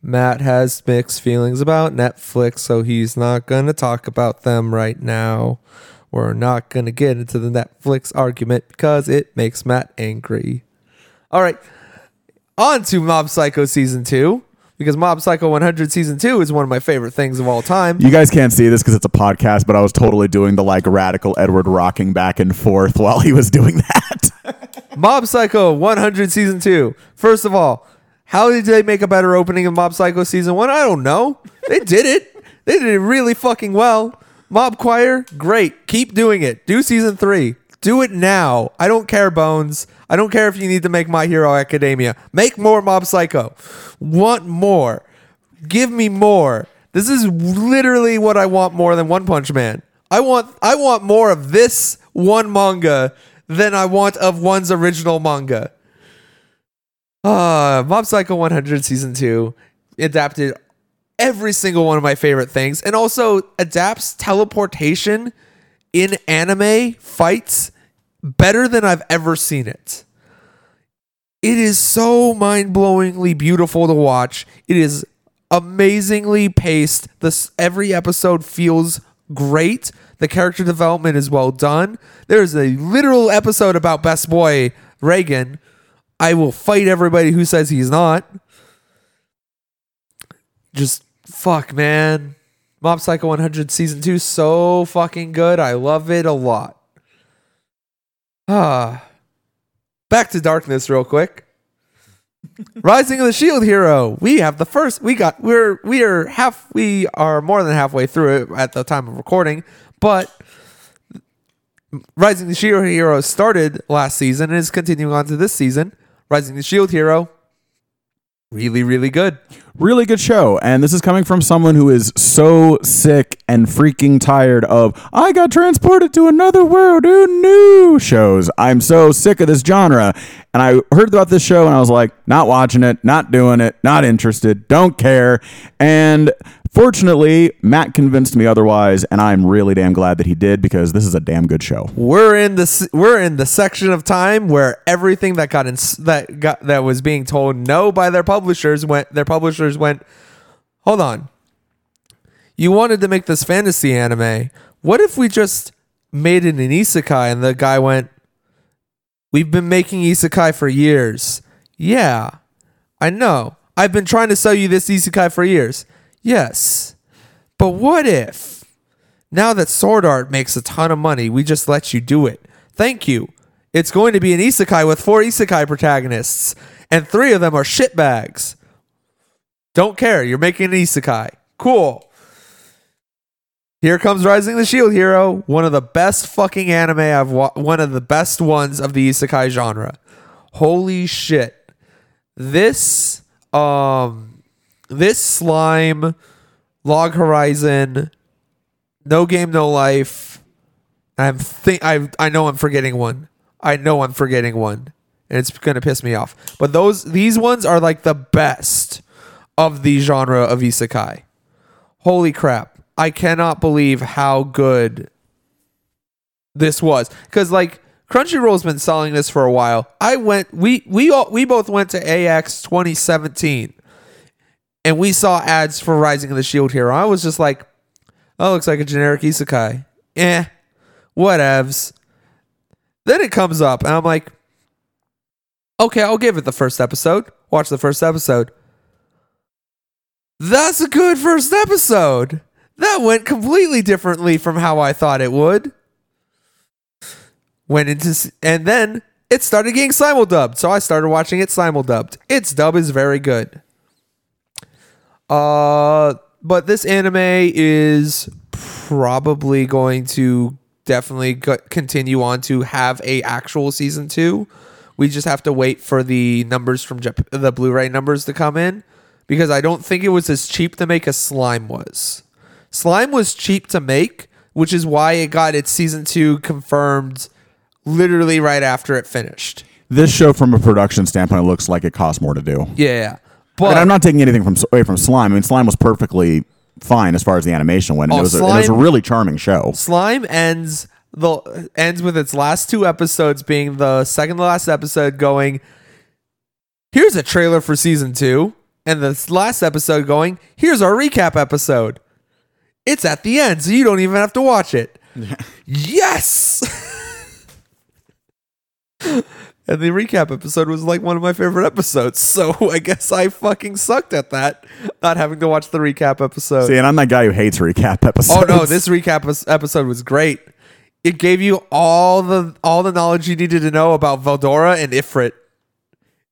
Matt has mixed feelings about netflix so he's not gonna talk about them right now we're not gonna get into the netflix argument because it makes matt angry all right on to mob psycho season 2 because mob psycho 100 season 2 is one of my favorite things of all time You guys can't see this because it's a podcast, but I was totally doing the like radical Edward rocking back and forth while he was doing that. Mob Psycho 100 season 2. First of all, how did they make a better opening of Mob Psycho season 1? I don't know. They did it. They did it really fucking well. Mob Choir, great. Keep doing it. Do season 3. Do it now. I don't care, Bones. I don't care if you need to make My Hero Academia. Make more Mob Psycho. Want more. Give me more. This is literally what I want more than One Punch Man. I want I want more of this one manga than I want of one's original manga. Uh, Mob Psycho 100 season 2 adapted every single one of my favorite things and also adapts teleportation in anime fights better than I've ever seen it. It is so mind-blowingly beautiful to watch. It is amazingly paced. This every episode feels great. The character development is well done. There's a literal episode about best boy Reigen. I will fight everybody who says he's not. Just fuck, man. Mob Psycho 100 season 2 so fucking good. I love it a lot. Ah. back to darkness real quick. Rising of the Shield Hero. We have the first. We got. We're we are half. We are more than halfway through it at the time of recording. But Rising of the Shield Hero started last season and is continuing on to this season. Rising the Shield Hero. Really, really good. Really good show. And this is coming from someone who is so sick and freaking tired of, I got transported to another world, ooh, new shows. I'm so sick of this genre. And I heard about this show and I was like, not watching it, not doing it, not interested, don't care. And fortunately, Matt convinced me otherwise. And I'm really damn glad that he did because this is a damn good show. We're in the we're in the section of time where everything that got in, that got that was being told no by their publishers went their publishers went hold on. You wanted to make this fantasy anime. What if we just made it an isekai? And the guy went we've been making isekai for years. Yeah i know. I've been trying to sell you this isekai for years yes but what if now that Sword Art makes a ton of money, we just let you do it. Thank you. It's going to be an isekai with four isekai protagonists, and three of them are shitbags. Don't care. You're making an isekai. Cool. Here comes Rising the Shield Hero, one of the best fucking anime I've wa- one of the best ones of the isekai genre. Holy shit. This um this slime Log Horizon no game, no life. I'm think I I know I'm forgetting one. I know I'm forgetting one, and it's gonna piss me off. But those these ones are like the best of the genre of isekai. Holy crap! I cannot believe how good this was. Because like Crunchyroll's been selling this for a while. I went we we all we both went to AX 2017, and we saw ads for Rising of the Shield Hero. I was just like. Oh, looks like a generic isekai. Eh, whatevs. Then it comes up, and I'm like, okay, I'll give it the first episode. Watch the first episode. That's a good first episode. That went completely differently from how I thought it would. Went into, and then it started getting simuldubbed, so I started watching it simuldubbed. Its dub is very good. Uh, but this anime is probably going to definitely continue on to have a actual season two. We just have to wait for the numbers from Jap- the Blu-ray numbers to come in because I don't think it was as cheap to make as Slime was. Slime was cheap to make, which is why it got its season two confirmed literally right after it finished. This show, from a production standpoint, looks like it costs more to do. Yeah, but and I'm not taking anything from away from Slime. I mean, Slime was perfectly fine as far as the animation went. And Oh, it, was a, it was a really charming show. Slime ends the ends with its last two episodes being the second to last episode going here's a trailer for season 2 and the last episode going here's our recap episode. It's at the end so you don't even have to watch it. yes. and the recap episode was like one of my favorite episodes. So I guess I fucking sucked at that not having to watch the recap episode. See, and I'm that guy who hates recap episodes. Oh no, this recap episode was great. It gave you all the all the knowledge you needed to know about Veldora and Ifrit.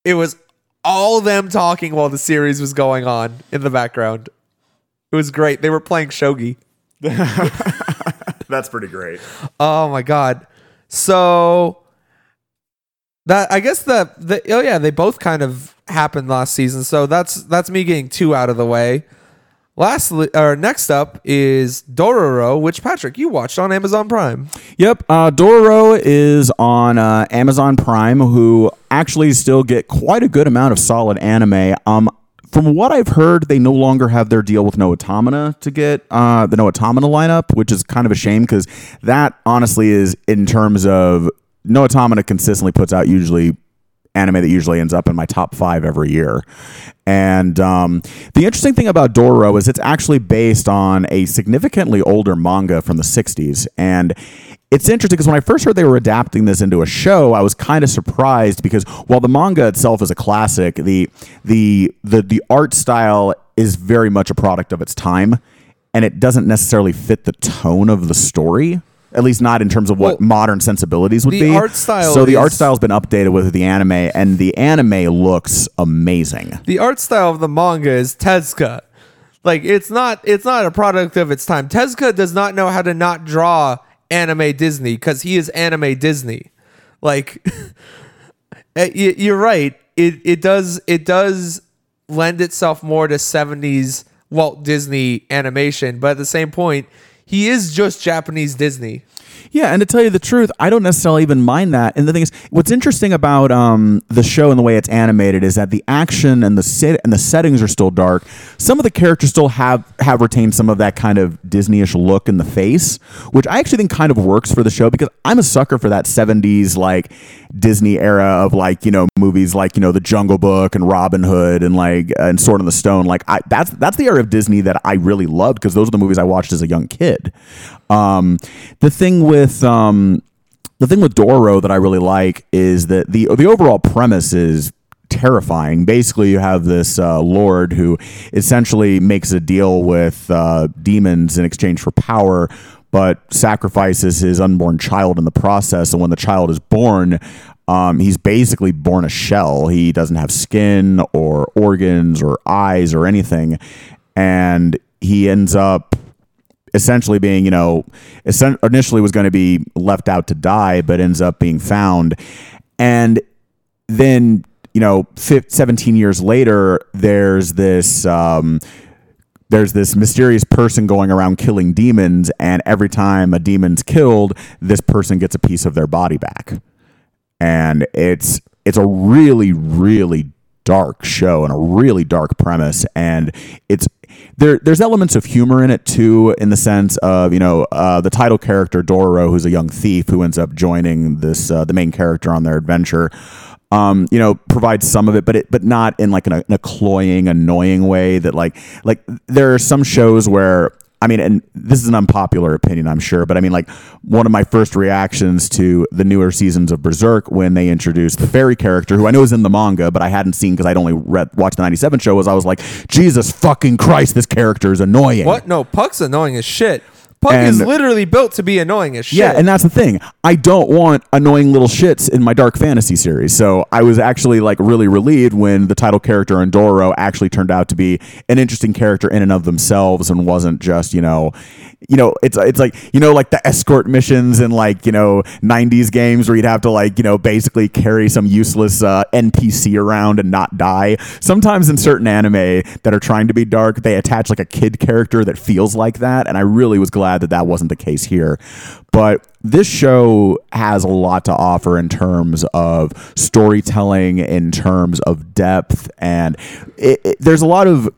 It was all them talking while the series was going on in the background. It was great. They were playing shogi. That's pretty great. Oh my god. So that I guess the, the oh yeah, they both kind of happened last season. So that's that's me getting two out of the way. Lastly, or next up is Dororo, which Patrick you watched on Amazon Prime. Yep, uh, Dororo is on uh, Amazon Prime, who actually still get quite a good amount of solid anime. Um, from what I've heard, they no longer have their deal with Noitamina to get uh, the Noitamina lineup, which is kind of a shame because that honestly is in terms of Noitamina consistently puts out usually anime that usually ends up in my top five every year. And um, the interesting thing about Doro is it's actually based on a significantly older manga from the 60s. And it's interesting because when I first heard they were adapting this into a show, I was kind of surprised because while the manga itself is a classic, the the the the art style is very much a product of its time, and it doesn't necessarily fit the tone of the story. At least not in terms of what Well, modern sensibilities would the be. art style So the art style's been updated with the anime, and the anime looks amazing. the art style of the manga is Tezuka. Like it's not it's not a product of its time. Tezuka does not know how to not draw anime Disney because he is anime Disney. Like eh, you're right. It it does it does lend itself more to 70s Walt Disney animation, but at the same point, he is just Japanese Disney. Yeah, and to tell you the truth, I don't necessarily even mind that. And the thing is, what's interesting about um, the show and the way it's animated is that the action and the set and the settings are still dark. Some of the characters still have have retained some of that kind of Disneyish look in the face, which I actually think kind of works for the show because I'm a sucker for that '70s like Disney era of like you know movies like you know The Jungle Book and Robin Hood and like and Sword in the Stone. Like I, that's that's the era of Disney that I really loved because those are the movies I watched as a young kid. Um, the thing with um, the thing with Doro that I really like is that the the overall premise is terrifying. Basically, you have this uh, lord who essentially makes a deal with uh, demons in exchange for power, but sacrifices his unborn child in the process. And when the child is born, um, he's basically born a shell. He doesn't have skin or organs or eyes or anything, and he ends up essentially being, you know, initially was going to be left out to die, but ends up being found. And then, you know, fif 17 years later, there's this. Um, there's this mysterious person going around killing demons, and every time a demon's killed, this person gets a piece of their body back. And it's it's a really, really dark show and a really dark premise. And it's there there's elements of humor in it too, in the sense of, you know, uh, the title character Doro, who's a young thief who ends up joining this uh, the main character on their adventure um, you know, provides some of it, but it, but not in like an, a cloying, annoying way that like, like there are some shows where, I mean, and this is an unpopular opinion, I'm sure, but I mean, like one of my first reactions to the newer seasons of Berserk when they introduced the fairy character, who I know is in the manga, but I hadn't seen because I'd only read, watched the 97 show, was I was like, Jesus fucking Christ, this character is annoying. What? No, Puck's annoying as shit. Puck is literally built to be annoying as shit. Yeah, and that's the thing. I don't want annoying little shits in my dark fantasy series. So I was actually like really relieved when the title character Endoro actually turned out to be an interesting character in and of themselves and wasn't just, you know, you know, it's it's like, you know, like the escort missions in like, you know, 90s games where you'd have to like, you know, basically carry some useless uh, NPC around and not die. Sometimes in certain anime that are trying to be dark, they attach like a kid character that feels like that, and I really was glad that that wasn't the case here. But this show has a lot to offer in terms of storytelling, in terms of depth, and it, it, there's a lot of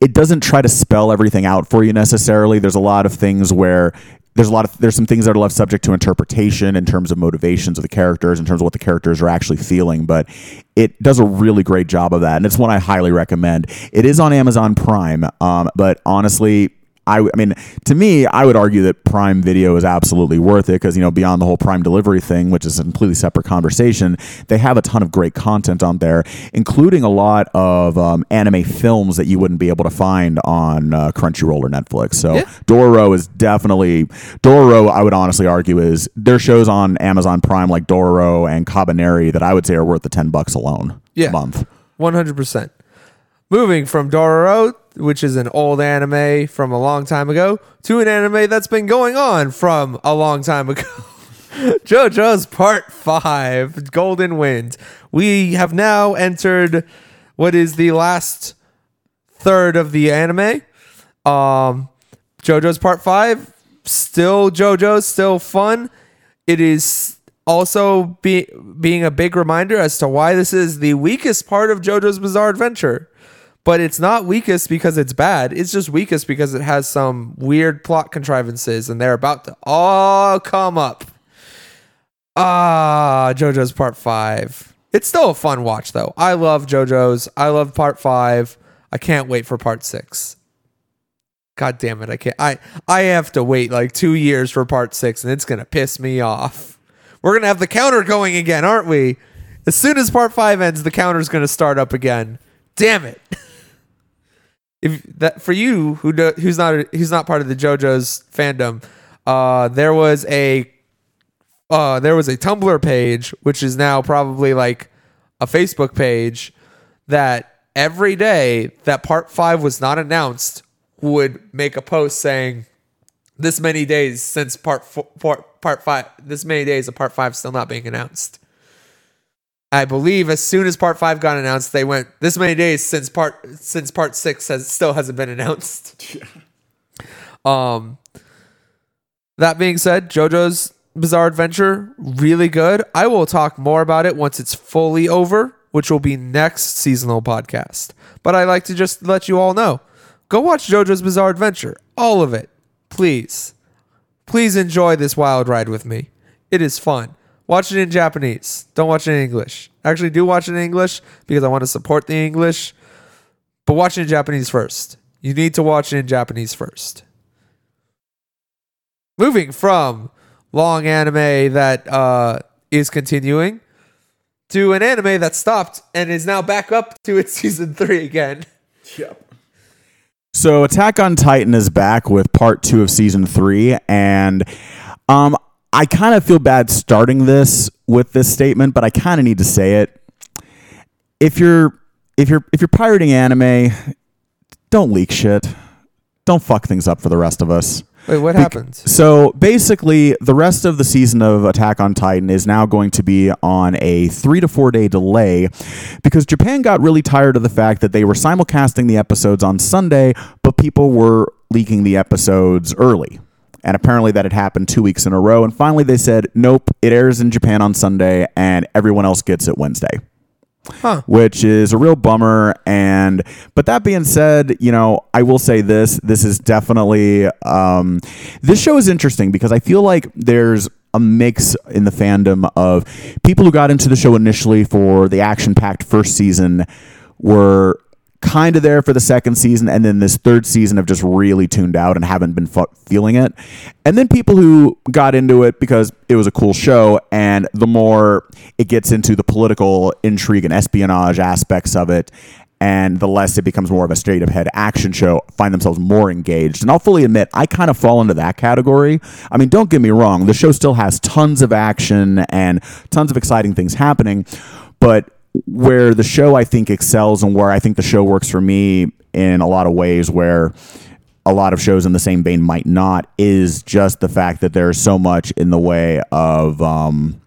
it doesn't try to spell everything out for you necessarily. There's a lot of things where there's a lot of there's some things that are left subject to interpretation in terms of motivations of the characters, in terms of what the characters are actually feeling. But it does a really great job of that, and it's one I highly recommend. It is on Amazon Prime, um, but honestly. I, I mean, to me, I would argue that Prime Video is absolutely worth it because, you know, beyond the whole Prime delivery thing, which is a completely separate conversation, they have a ton of great content on there, including a lot of um, anime films that you wouldn't be able to find on uh, Crunchyroll or Netflix. So Yeah. Doro is definitely, Doro, I would honestly argue, is there are shows on Amazon Prime like Doro and Kabaneri that I would say are worth the 10 bucks alone Yeah. a month. One hundred percent. Moving from Dororo, which is an old anime from a long time ago, to an anime that's been going on from a long time ago. JoJo's Part Five, Golden Wind. We have now entered what is the last third of the anime. Um, JoJo's Part Five, still JoJo's, still fun. It is also be, being a big reminder as to why this is the weakest part of JoJo's Bizarre Adventure. But it's not weakest because it's bad. It's just weakest because it has some weird plot contrivances and they're about to all come up. Ah, JoJo's Part 5. It's still a fun watch though. I love JoJo's. I love Part 5. I can't wait for Part 6. God damn it. I can't I I have to wait like 2 years for Part 6 and it's going to piss me off. We're going to have the counter going again, aren't we? As soon as Part 5 ends, the counter's going to start up again. Damn it. if that for you who do, who's not who's not part of the JoJo's fandom, uh, there was a uh, there was a Tumblr page, which is now probably like a Facebook page, that every day that part five was not announced would make a post saying this many days since part four, part, part five this many days of part five still not being announced. I believe as soon as part five got announced, they went this many days since part since part six has still hasn't been announced. Yeah. um that being said, JoJo's Bizarre Adventure, really good. I will talk more about it once it's fully over, which will be next seasonal podcast. But I like to just let you all know. Go watch JoJo's Bizarre Adventure. All of it. Please. Please enjoy this wild ride with me. It is fun. Watch it in Japanese. Don't watch it in English. Actually, do watch it in English because I want to support the English. But watch it in Japanese first. You need to watch it in Japanese first. Moving from long anime that uh, is continuing to an anime that stopped and is now back up to its season three again. Yep. So Attack on Titan is back with part two of season three, and um, I kind of feel bad starting this with this statement, but I kind of need to say it. If you're if you're if you're pirating anime, don't leak shit. Don't fuck things up for the rest of us. Wait, what Bec- happens? So basically, the rest of the season of Attack on Titan is now going to be on a three to four day delay because Japan got really tired of the fact that they were simulcasting the episodes on Sunday, but people were leaking the episodes early. And apparently that had happened two weeks in a row. And finally they said, nope, it airs in Japan on Sunday and everyone else gets it Wednesday Huh. which is a real bummer. And but that being said, you know, I will say this: this is definitely um, this show is interesting because I feel like there's a mix in the fandom of people who got into the show initially for the action-packed first season were kind of there for the second season and then this third season have just really tuned out and haven't been fu- feeling it. And then people who got into it because it was a cool show and the more it gets into the political intrigue and espionage aspects of it and the less it becomes more of a straight ahead action show find themselves more engaged. And i'll fully admit i kind of fall into that category. I mean don't get me wrong the show still has tons of action and tons of exciting things happening but where the show I think excels and where I think the show works for me in a lot of ways where a lot of shows in the same vein might not is just the fact that there's so much in the way of um,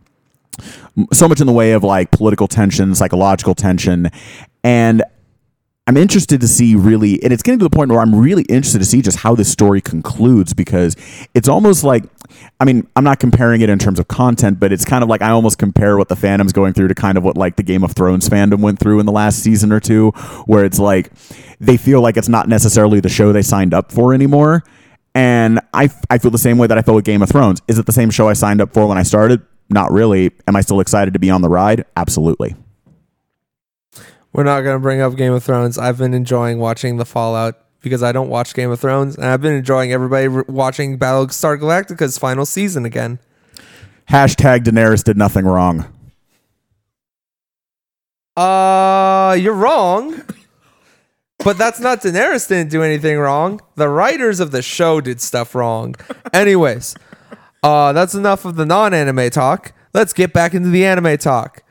so much in the way of like political tension, psychological tension, and I'm interested to see really, and it's getting to the point where I'm really interested to see just how this story concludes because it's almost like, I mean, I'm not comparing it in terms of content, but it's kind of like I almost compare what the fandom's going through to kind of what like the Game of Thrones fandom went through in the last season or two, where it's like they feel like it's not necessarily the show they signed up for anymore. And I, I feel the same way that I felt with Game of Thrones. Is it the same show I signed up for when I started? Not really. Am I still excited to be on the ride? Absolutely. We're not going to bring up Game of Thrones. I've been enjoying watching the Fallout because I don't watch Game of Thrones, and I've been enjoying everybody re- watching Battlestar Galactica's final season again. Hashtag Daenerys did nothing wrong. Uh, you're wrong. But that's not Daenerys didn't do anything wrong. The writers of the show did stuff wrong. Anyways, uh, that's enough of the non-anime talk. Let's get back into the anime talk.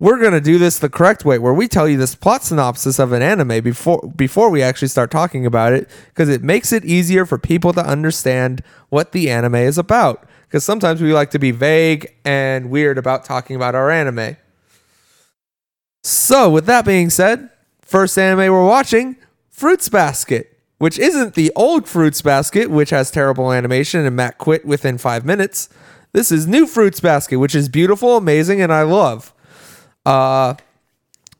We're gonna do this the correct way, where we tell you this plot synopsis of an anime before before we actually start talking about it, because it makes it easier for people to understand what the anime is about. Because sometimes we like to be vague and weird about talking about our anime. So, with that being said, first anime we're watching, Fruits Basket, which isn't the old Fruits Basket, which has terrible animation and Matt quit within five minutes. This is new Fruits Basket, which is beautiful, amazing, and I love. Uh,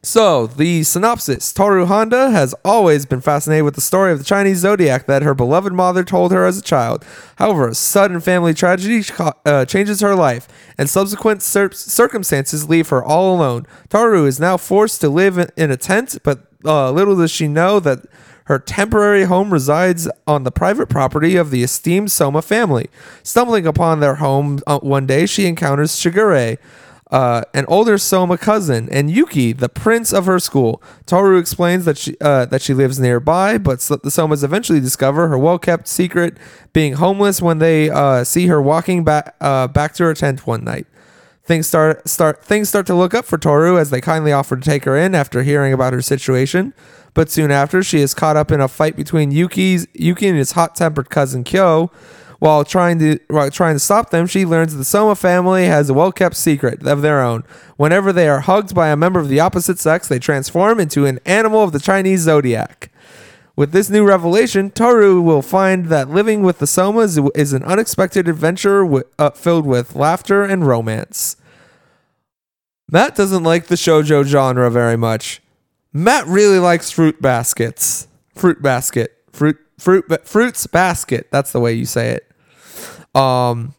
so, the synopsis Toru Honda has always been fascinated with the story of the Chinese zodiac that her beloved mother told her as a child. However, a sudden family tragedy uh, changes her life, and subsequent cir- circumstances leave her all alone. Toru is now forced to live in, in a tent, but uh, little does she know that her temporary home resides on the private property of the esteemed Soma family. Stumbling upon their home uh, one day, she encounters Shigure, uh, an older Soma cousin, and Yuki, the prince of her school. Toru explains that she uh, that she lives nearby, but the Somas eventually discover her well kept secret, being homeless when they uh, see her walking back uh, back to her tent one night. Things start start things start to look up for Toru as they kindly offer to take her in after hearing about her situation. But soon after, she is caught up in a fight between Yuki's Yuki and his hot-tempered cousin Kyo. While trying to while trying to stop them, she learns the Soma family has a well-kept secret of their own. Whenever they are hugged by a member of the opposite sex, they transform into an animal of the Chinese zodiac. With this new revelation, Toru will find that living with the Somas is an unexpected adventure wi- uh, filled with laughter and romance. Matt doesn't like the shojo genre very much. Matt really likes fruit baskets. Fruit basket. Fruit fruit fruits basket. That's the way you say it. Um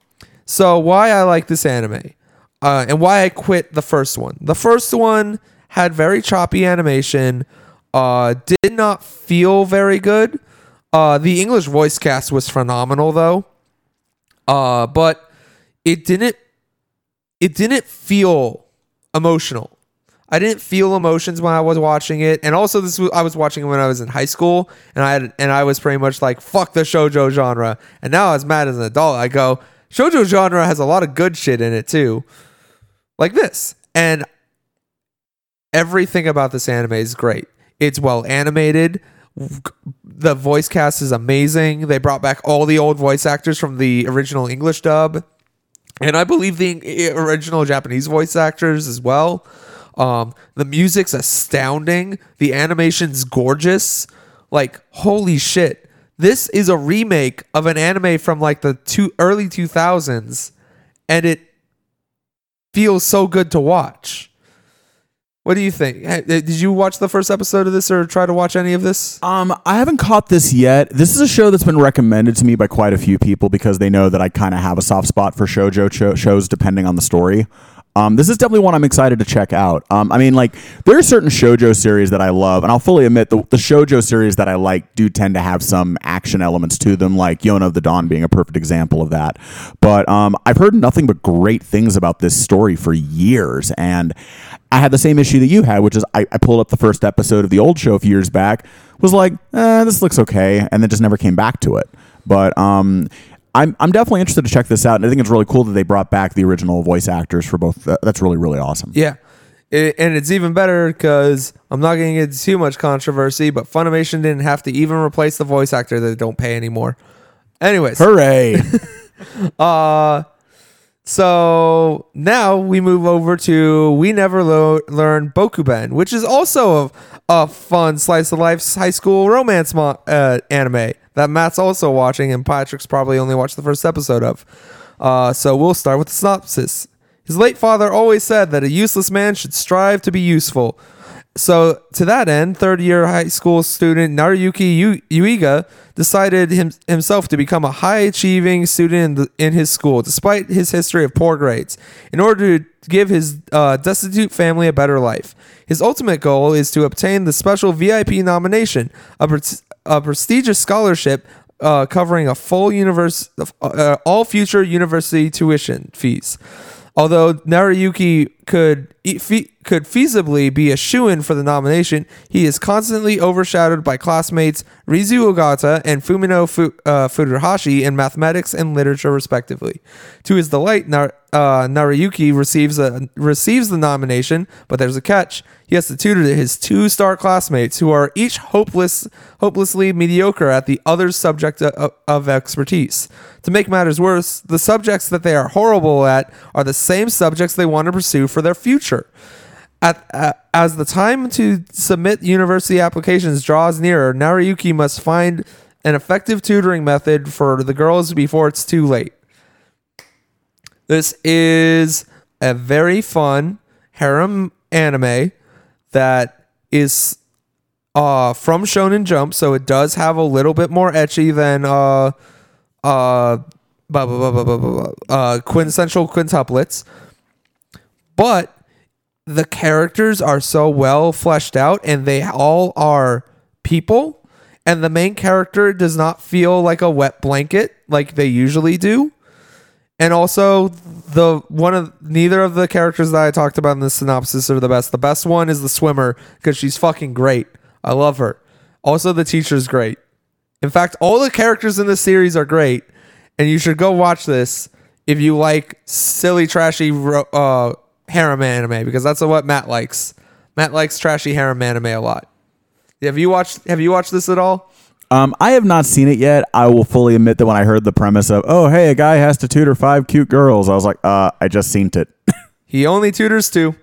so why I like this anime uh, and why I quit the first one. The first one had very choppy animation, uh, did not feel very good. Uh, the English voice cast was phenomenal though, uh, but it didn't. It didn't feel emotional. I didn't feel emotions when I was watching it, and also this was, I was watching it when I was in high school, and I had and I was pretty much like fuck the shojo genre. And now as mad as an adult, I go shojo genre has a lot of good shit in it too, like this. And everything about this anime is great. It's well animated. The voice cast is amazing. They brought back all the old voice actors from the original English dub, and I believe the eh, original Japanese voice actors as well. Um, the music's astounding. The animation's gorgeous. Like holy shit, this is a remake of an anime from like the two early two thousands, and it feels so good to watch. What do you think? Did you watch the first episode of this or try to watch any of this? Um, I haven't caught this yet. This is a show that's been recommended to me by quite a few people because they know that I kind of have a soft spot for shojo cho- shows, depending on the story. Um, this is definitely one I'm excited to check out. Um, I mean, like there are certain shojo series that I love, and I'll fully admit the, the shojo series that I like do tend to have some action elements to them, like Yona of the Dawn being a perfect example of that. But um, I've heard nothing but great things about this story for years, and I had the same issue that you had, which is I, I pulled up the first episode of the old show a few years back, was like, eh, this looks okay, and then just never came back to it. But um, I'm I'm definitely interested to check this out, and I think it's really cool that they brought back the original voice actors for both. That- That's really really awesome. Yeah. It, and it's even better because I'm not going to get into too much controversy, but Funimation didn't have to even replace the voice actor that they don't pay anymore. Anyways, Hooray! uh, so now we move over to We Never Lo- Learn Bokuben, which is also a, a fun slice of life high school romance mo- uh, anime that Matt's also watching, and Patrick's probably only watched the first episode of. Uh, so we'll start with the synopsis. His late father always said that a useless man should strive to be useful. So, to that end, third year high school student Naruyuki Yu- Yuiga decided him, himself to become a high achieving student in, the, in his school, despite his history of poor grades, in order to give his uh, destitute family a better life. His ultimate goal is to obtain the special VIP nomination, a, a prestigious scholarship uh, covering a full universe, uh, all future university tuition fees. Although Naruyuki could could feasibly be a shoe-in for the nomination, he is constantly overshadowed by classmates Rizu Ogata and Fumino Fu- uh, Furuhashi in mathematics and literature, respectively. To his delight, Nar- uh, Naruyuki receives a receives the nomination, but there's a catch. He has to tutor his two star classmates, who are each hopeless, hopelessly mediocre at the other's subject of, of expertise. To make matters worse, the subjects that they are horrible at are the same subjects they want to pursue for their future. At, uh, as the time to submit university applications draws nearer, Naruyuki must find an effective tutoring method for the girls before it's too late. This is a very fun harem anime that is uh from Shonen Jump, so it does have a little bit more ecchi than uh uh blah, blah, blah, blah, blah, blah, blah, uh quintessential quintuplets. But the characters are so well fleshed out and they all are people and the main character does not feel like a wet blanket like they usually do and also the one of neither of the characters that I talked about in the synopsis are the best. The best one is the swimmer because she's fucking great. I love her. Also, the teacher's great. In fact, all the characters in this series are great, and you should go watch this if you like silly, trashy uh, harem anime because that's what Matt likes. Matt likes trashy harem anime a lot. Have you watched Have you watched this at all? Um, I have not seen it yet. I will fully admit that when I heard the premise of, oh, hey, a guy has to tutor five cute girls, I was like, uh, I just seen it. He only tutors two,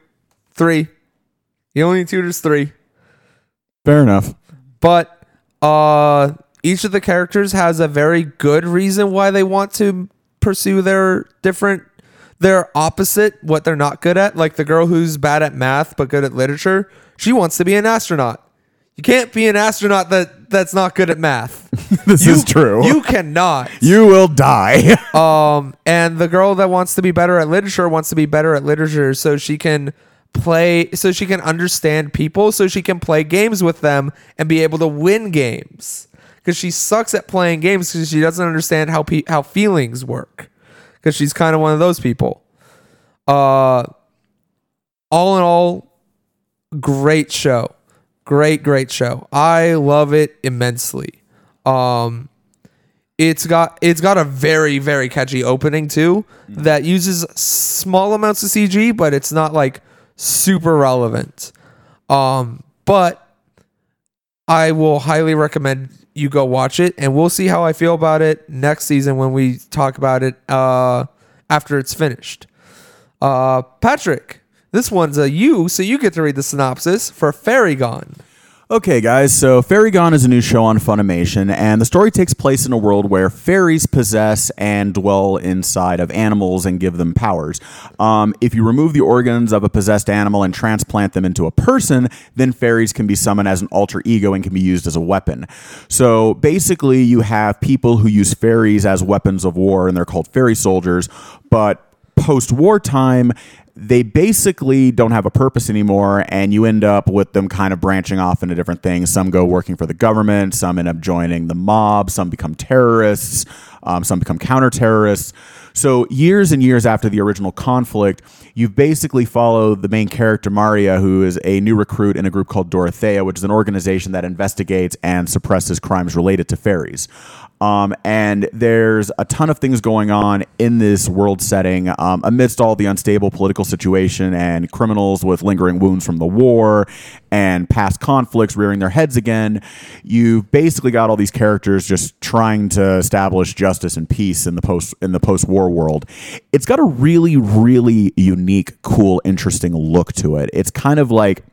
three. He only tutors three. Fair enough. but uh each of the characters has a very good reason why they want to pursue their different their opposite what they're not good at. Like the girl who's bad at math but good at literature she wants to be an astronaut. You can't be an astronaut that that's not good at math. This you, is true. you cannot. You will die. um and the girl that wants to be better at literature wants to be better at literature so she can play so she can understand people so she can play games with them and be able to win games. Because she sucks at playing games because she doesn't understand how pe- how feelings work because she's kind of one of those people. Uh all in all great show. Great great show. I love it immensely. Um it's got it's got a very very catchy opening too that uses small amounts of CG, but it's not like super relevant. Um, but I will highly recommend you go watch it, and we'll see how I feel about it next season when we talk about it uh, after it's finished. Uh, Patrick, this one's a you, so you get to read the synopsis for Fairy Gone. Okay, guys, so Fairy Gone is a new show on Funimation, and the story takes place in a world where fairies possess and dwell inside of animals and give them powers. Um, if you remove the organs of a possessed animal and transplant them into a person, then fairies can be summoned as an alter ego and can be used as a weapon. So basically, you have people who use fairies as weapons of war, and they're called fairy soldiers, but post wartime, they basically don't have a purpose anymore, and you end up with them kind of branching off into different things. Some go working for the government, some end up joining the mob, some become terrorists, um, some become counter terrorists. So, years and years after the original conflict, you've basically followed the main character, Maria, who is a new recruit in a group called Dorothea, which is an organization that investigates and suppresses crimes related to fairies. Um, and there's a ton of things going on in this world setting um, amidst all the unstable political situation and criminals with lingering wounds from the war and past conflicts rearing their heads again. You've basically got all these characters just trying to establish justice and peace in the post in the post-war world. It's got a really, really unique, cool, interesting look to it. It's kind of like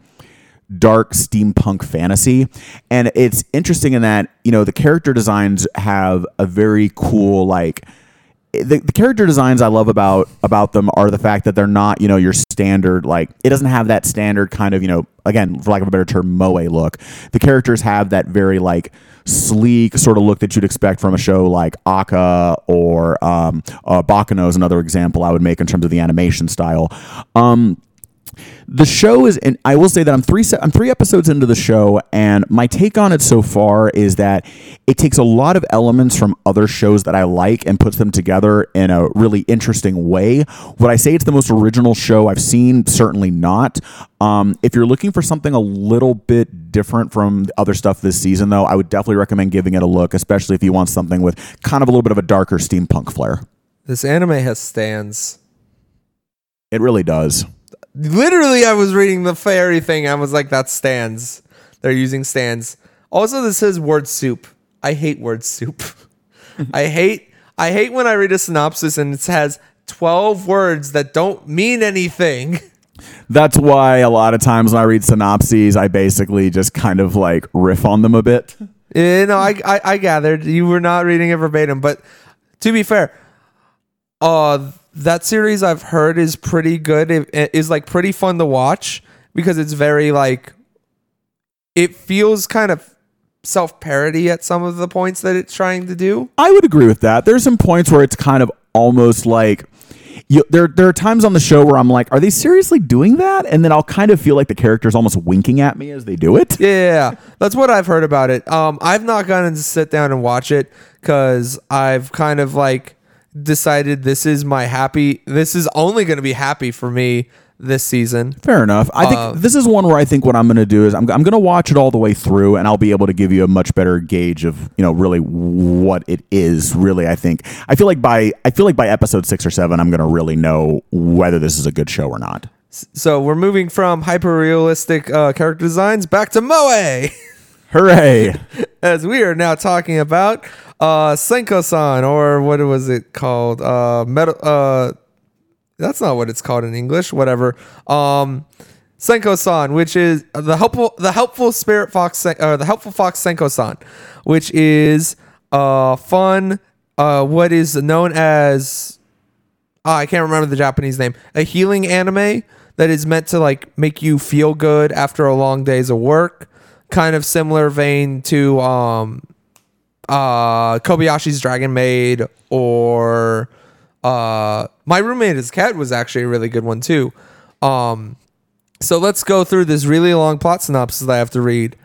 dark steampunk fantasy and it's interesting in that you know the character designs have a very cool like the, the character designs I love about about them are the fact that they're not you know your standard like it doesn't have that standard kind of you know again for lack of a better term moe look the characters have that very like sleek sort of look that you'd expect from a show like Aka or um, uh, Baccano is another example I would make in terms of the animation style. Um, the show is and i will say that i'm three se- i'm three episodes into the show and my take on it so far is that it takes a lot of elements from other shows that i like and puts them together in a really interesting way. Would i say it's the most original show i've seen? Certainly not. Um, if you're looking for something a little bit different from the other stuff this season though i would definitely recommend giving it a look especially if you want something with kind of a little bit of a darker steampunk flair. This anime has stands. it really does literally I was reading the fairy thing. I was like, that stands. They're using stands. Also, this says word soup. I hate word soup. I hate I hate when I read a synopsis and it has 12 words that don't mean anything. That's why a lot of times when I read synopses, I basically just kind of like riff on them a bit. You know, I, I I gathered you were not reading it verbatim, but to be fair, uh that series I've heard is pretty good. It, it is like pretty fun to watch because it's very like it feels kind of self-parody at some of the points that it's trying to do. I would agree with that. There's some points where it's kind of almost like you, there, there are times on the show where I'm like, are they seriously doing that? And then I'll kind of feel like the character's almost winking at me as they do it. Yeah, that's what I've heard about it. Um, I've not gotten to sit down and watch it because I've kind of like decided this is my happy. This is only going to be happy for me this season. Fair enough. I think Uh, this is one where I think what I'm going to do is I'm, I'm going to watch it all the way through, and I'll be able to give you a much better gauge of you know really what it is. Really, I think I feel like by I feel like by episode six or seven, I'm going to really know whether this is a good show or not. So we're moving from hyper realistic uh, character designs back to Moe, Hooray! as we are now talking about uh, Senko-san, or what was it called? Uh, metal. Uh, that's not what it's called in English. Whatever. Um, Senko-san, which is the helpful, the helpful spirit fox, uh, the helpful fox Senko-san, which is uh fun. Uh, what is known as uh, I can't remember the Japanese name. A healing anime that is meant to like make you feel good after a long days of work. Kind of similar vein to um uh Kobayashi's Dragon Maid or uh My Roommate Cat was actually a really good one too. Um so let's go through this really long plot synopsis that I have to read.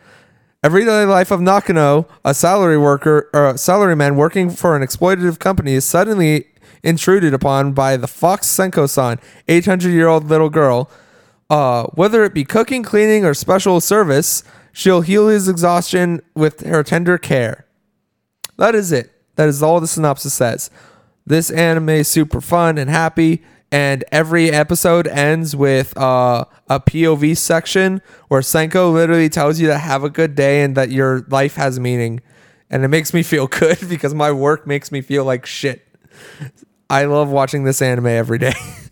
Everyday life of Nakano, a salary worker or salaryman working for an exploitative company, is suddenly intruded upon by the Fox Senko-san, 800-year-old little girl. Uh, whether it be cooking, cleaning, or special service, she'll heal his exhaustion with her tender care. That is it. That is all the synopsis says. This anime is super fun and happy, and every episode ends with uh, a POV section where Senko literally tells you to have a good day and that your life has meaning. And it makes me feel good because my work makes me feel like shit. I love watching this anime every day.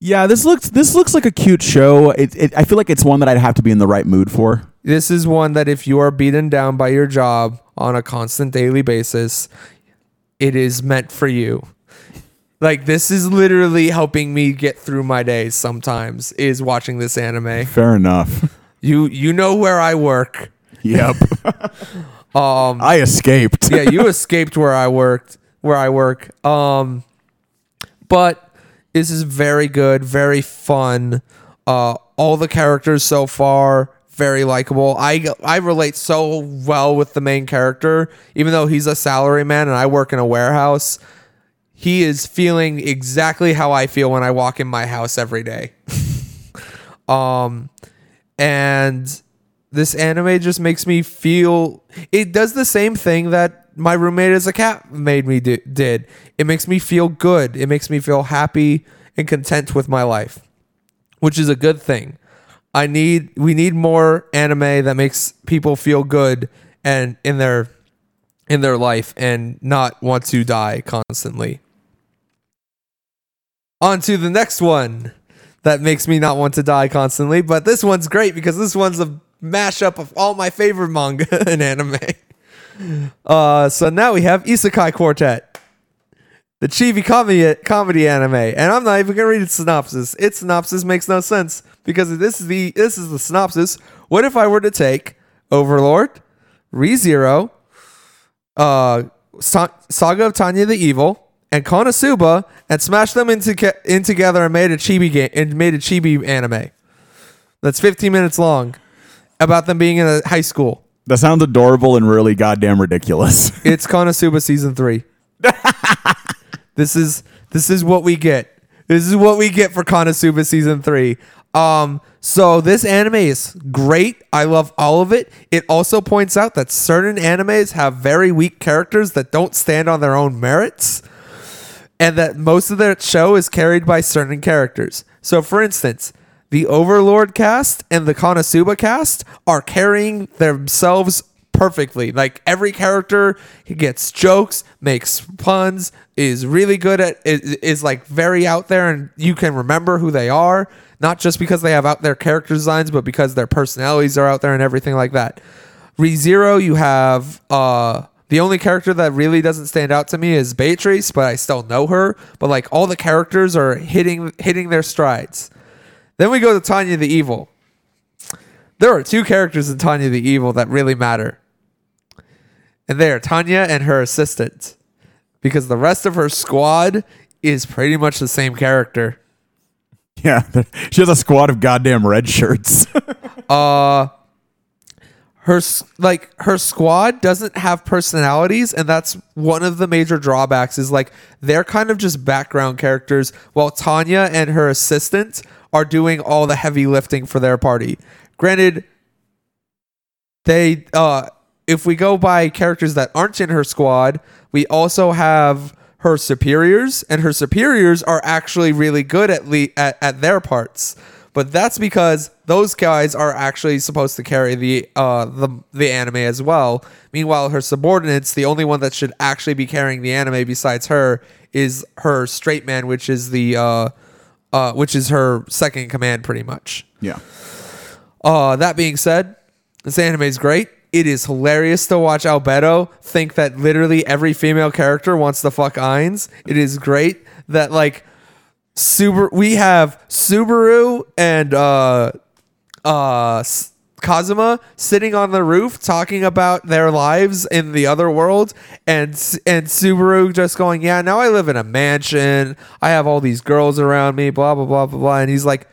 Yeah, this looks this looks like a cute show. It, it I feel like it's one that I'd have to be in the right mood for. this is one that if you are beaten down by your job on a constant daily basis, it is meant for you. Like this is literally helping me get through my days sometimes is watching this anime. Fair enough. You you know where I work. Yep. um, I escaped. Yeah, you escaped where I worked, where I work. Um but this is very good, very fun. Uh all the characters so far very likable. I I relate so well with the main character even though he's a salaryman and I work in a warehouse. He is feeling exactly how I feel when I walk in my house every day. um and this anime just makes me feel it does the same thing that my roommate as a cat made me do, did it makes me feel good it makes me feel happy and content with my life which is a good thing i need we need more anime that makes people feel good and in their in their life and not want to die constantly on to the next one that makes me not want to die constantly. But this one's great because this one's a mashup of all my favorite manga and anime. Uh, so now we have Isekai Quartet, the chibi comedy comedy anime, and I'm not even gonna read its synopsis. Its synopsis makes no sense because this is the this is the synopsis. What if I were to take Overlord, ReZero, uh, Sa- Saga of Tanya the Evil, and Konosuba and smashed them into ca- in together and made a chibi game and made a chibi anime. That's 15 minutes long about them being in a high school. That sounds adorable and really goddamn ridiculous. It's Konosuba season 3. this is this is what we get. This is what we get for Konosuba season 3. Um so this anime is great. I love all of it. It also points out that certain animes have very weak characters that don't stand on their own merits and that most of their show is carried by certain characters. So, for instance, the Overlord cast and the Konosuba cast are carrying themselves perfectly. Like every character gets jokes, makes puns, is really good at is, is like very out there, and you can remember who they are. Not just because they have out there character designs, but because their personalities are out there and everything like that. ReZero, you have uh the only character that really doesn't stand out to me is Beatrice, but I still know her. But like all the characters are hitting hitting their strides. Then we go to Tanya the Evil. There are two characters in Tanya the Evil that really matter. And they are Tanya and her assistant. Because the rest of her squad is pretty much the same character. yeah, she has a squad of goddamn red shirts. Uh her like her squad doesn't have personalities and that's one of the major drawbacks is like they're kind of just background characters while Tanya and her assistant are doing all the heavy lifting for their party. Granted they uh if we go by characters that aren't in her squad, we also have her superiors and her superiors are actually really good at le- at, at their parts. But that's because those guys are actually supposed to carry the uh the the anime as well. Meanwhile, her subordinates, the only one that should actually be carrying the anime besides her is her straight man, which is the uh uh which is her second command pretty much. Yeah. Uh, that being said, this anime is great. It is hilarious to watch Albedo think that literally every female character wants to fuck Ainz. It is great that like Subaru we have Subaru and uh uh Kazuma sitting on the roof talking about their lives in the other world and and Subaru just going, "Yeah, now I live in a mansion. I have all these girls around me, blah blah blah blah blah." And he's like,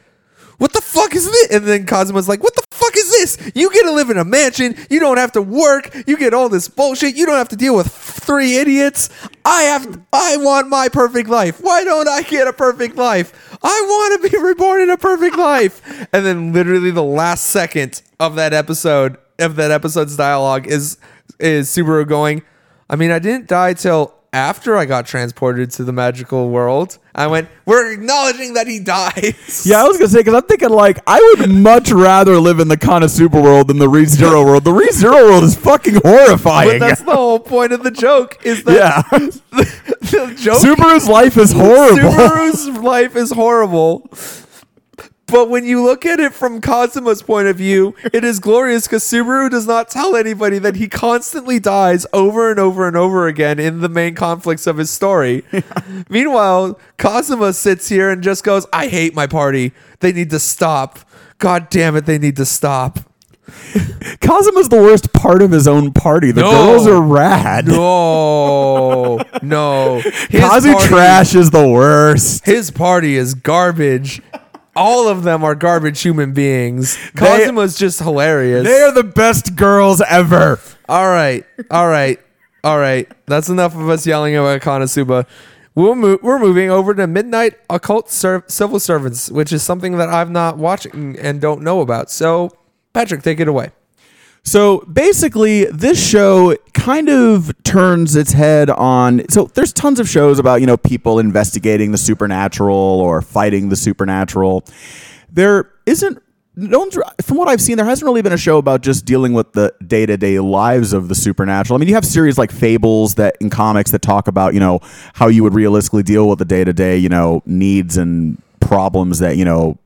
what the fuck is this? And then Kazuma's like, what the fuck is this? You get to live in a mansion. You don't have to work. You get all this bullshit. You don't have to deal with three idiots. I have, I want my perfect life. Why don't I get a perfect life? I want to be reborn in a perfect life. And then literally the last second of that episode, of that episode's dialogue is, is Subaru going, I mean, I didn't die till after I got transported to the magical world. I went, we're acknowledging that he dies. Yeah, I was gonna say because I'm thinking like I would much rather live in the Konosuba world than the Re Zero world. The Re Zero world is fucking horrifying. But that's the whole point of the joke is that yeah, the joke Subaru's life is horrible. Subaru's life is horrible. But when you look at it from Kazuma's point of view, it is glorious because Subaru does not tell anybody that he constantly dies over and over and over again in the main conflicts of his story. Meanwhile, Kazuma sits here and just goes, I hate my party. They need to stop. God damn it, they need to stop. Kazuma's the worst part of his own party. The No. girls are rad. No, no. His Kazu party- trash is the worst. His party is garbage. All of them are garbage human beings. Kazuma's just hilarious. They are the best girls ever. all right, all right, all right. That's enough of us yelling about Konosuba. We'll move, we're moving over to Midnight Occult Civil Servants, which is something that I'm not watching and don't know about. So, Patrick, take it away. So basically, this show kind of turns its head on. So there's tons of shows about, you know, people investigating the supernatural or fighting the supernatural. There isn't. No one's, from what I've seen, there hasn't really been a show about just dealing with the day to day lives of the supernatural. I mean, you have series like Fables that in comics that talk about, you know, how you would realistically deal with the day to day, you know, needs and problems that, you know,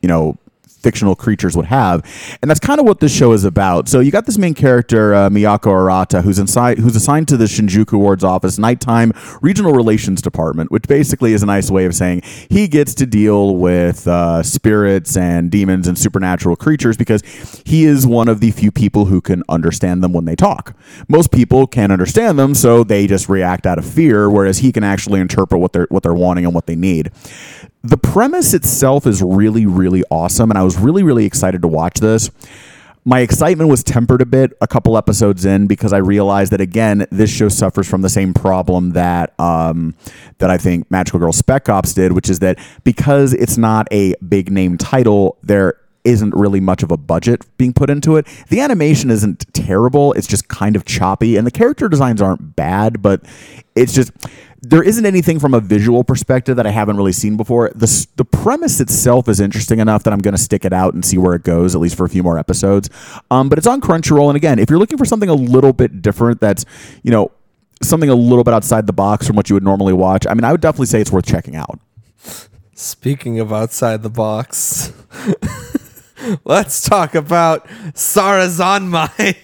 you know, fictional creatures would have, and that's kind of what this show is about. So you got this main character uh, Miyako Arata, who's inside, who's assigned to the Shinjuku Ward's office, nighttime regional relations department, which basically is a nice way of saying he gets to deal with uh, spirits and demons and supernatural creatures because he is one of the few people who can understand them when they talk. Most people can't understand them, so they just react out of fear, whereas he can actually interpret what they're what they're wanting and what they need the premise itself is really really awesome and i was really really excited to watch this. My excitement was tempered a bit a couple episodes in because i realized that again this show suffers from the same problem that um, that i think magical girl spec ops did which is that because it's not a big name title there isn't really much of a budget being put into it. The animation isn't terrible, it's just kind of choppy and the character designs aren't bad, but it's just there isn't anything from a visual perspective that I haven't really seen before. The the premise itself is interesting enough that I'm going to stick it out and see where it goes at least for a few more episodes. Um, but it's on Crunchyroll and again, if you're looking for something a little bit different that's, you know, something a little bit outside the box from what you would normally watch, I mean, I would definitely say it's worth checking out. Speaking of outside the box, let's talk about Sarazanmai.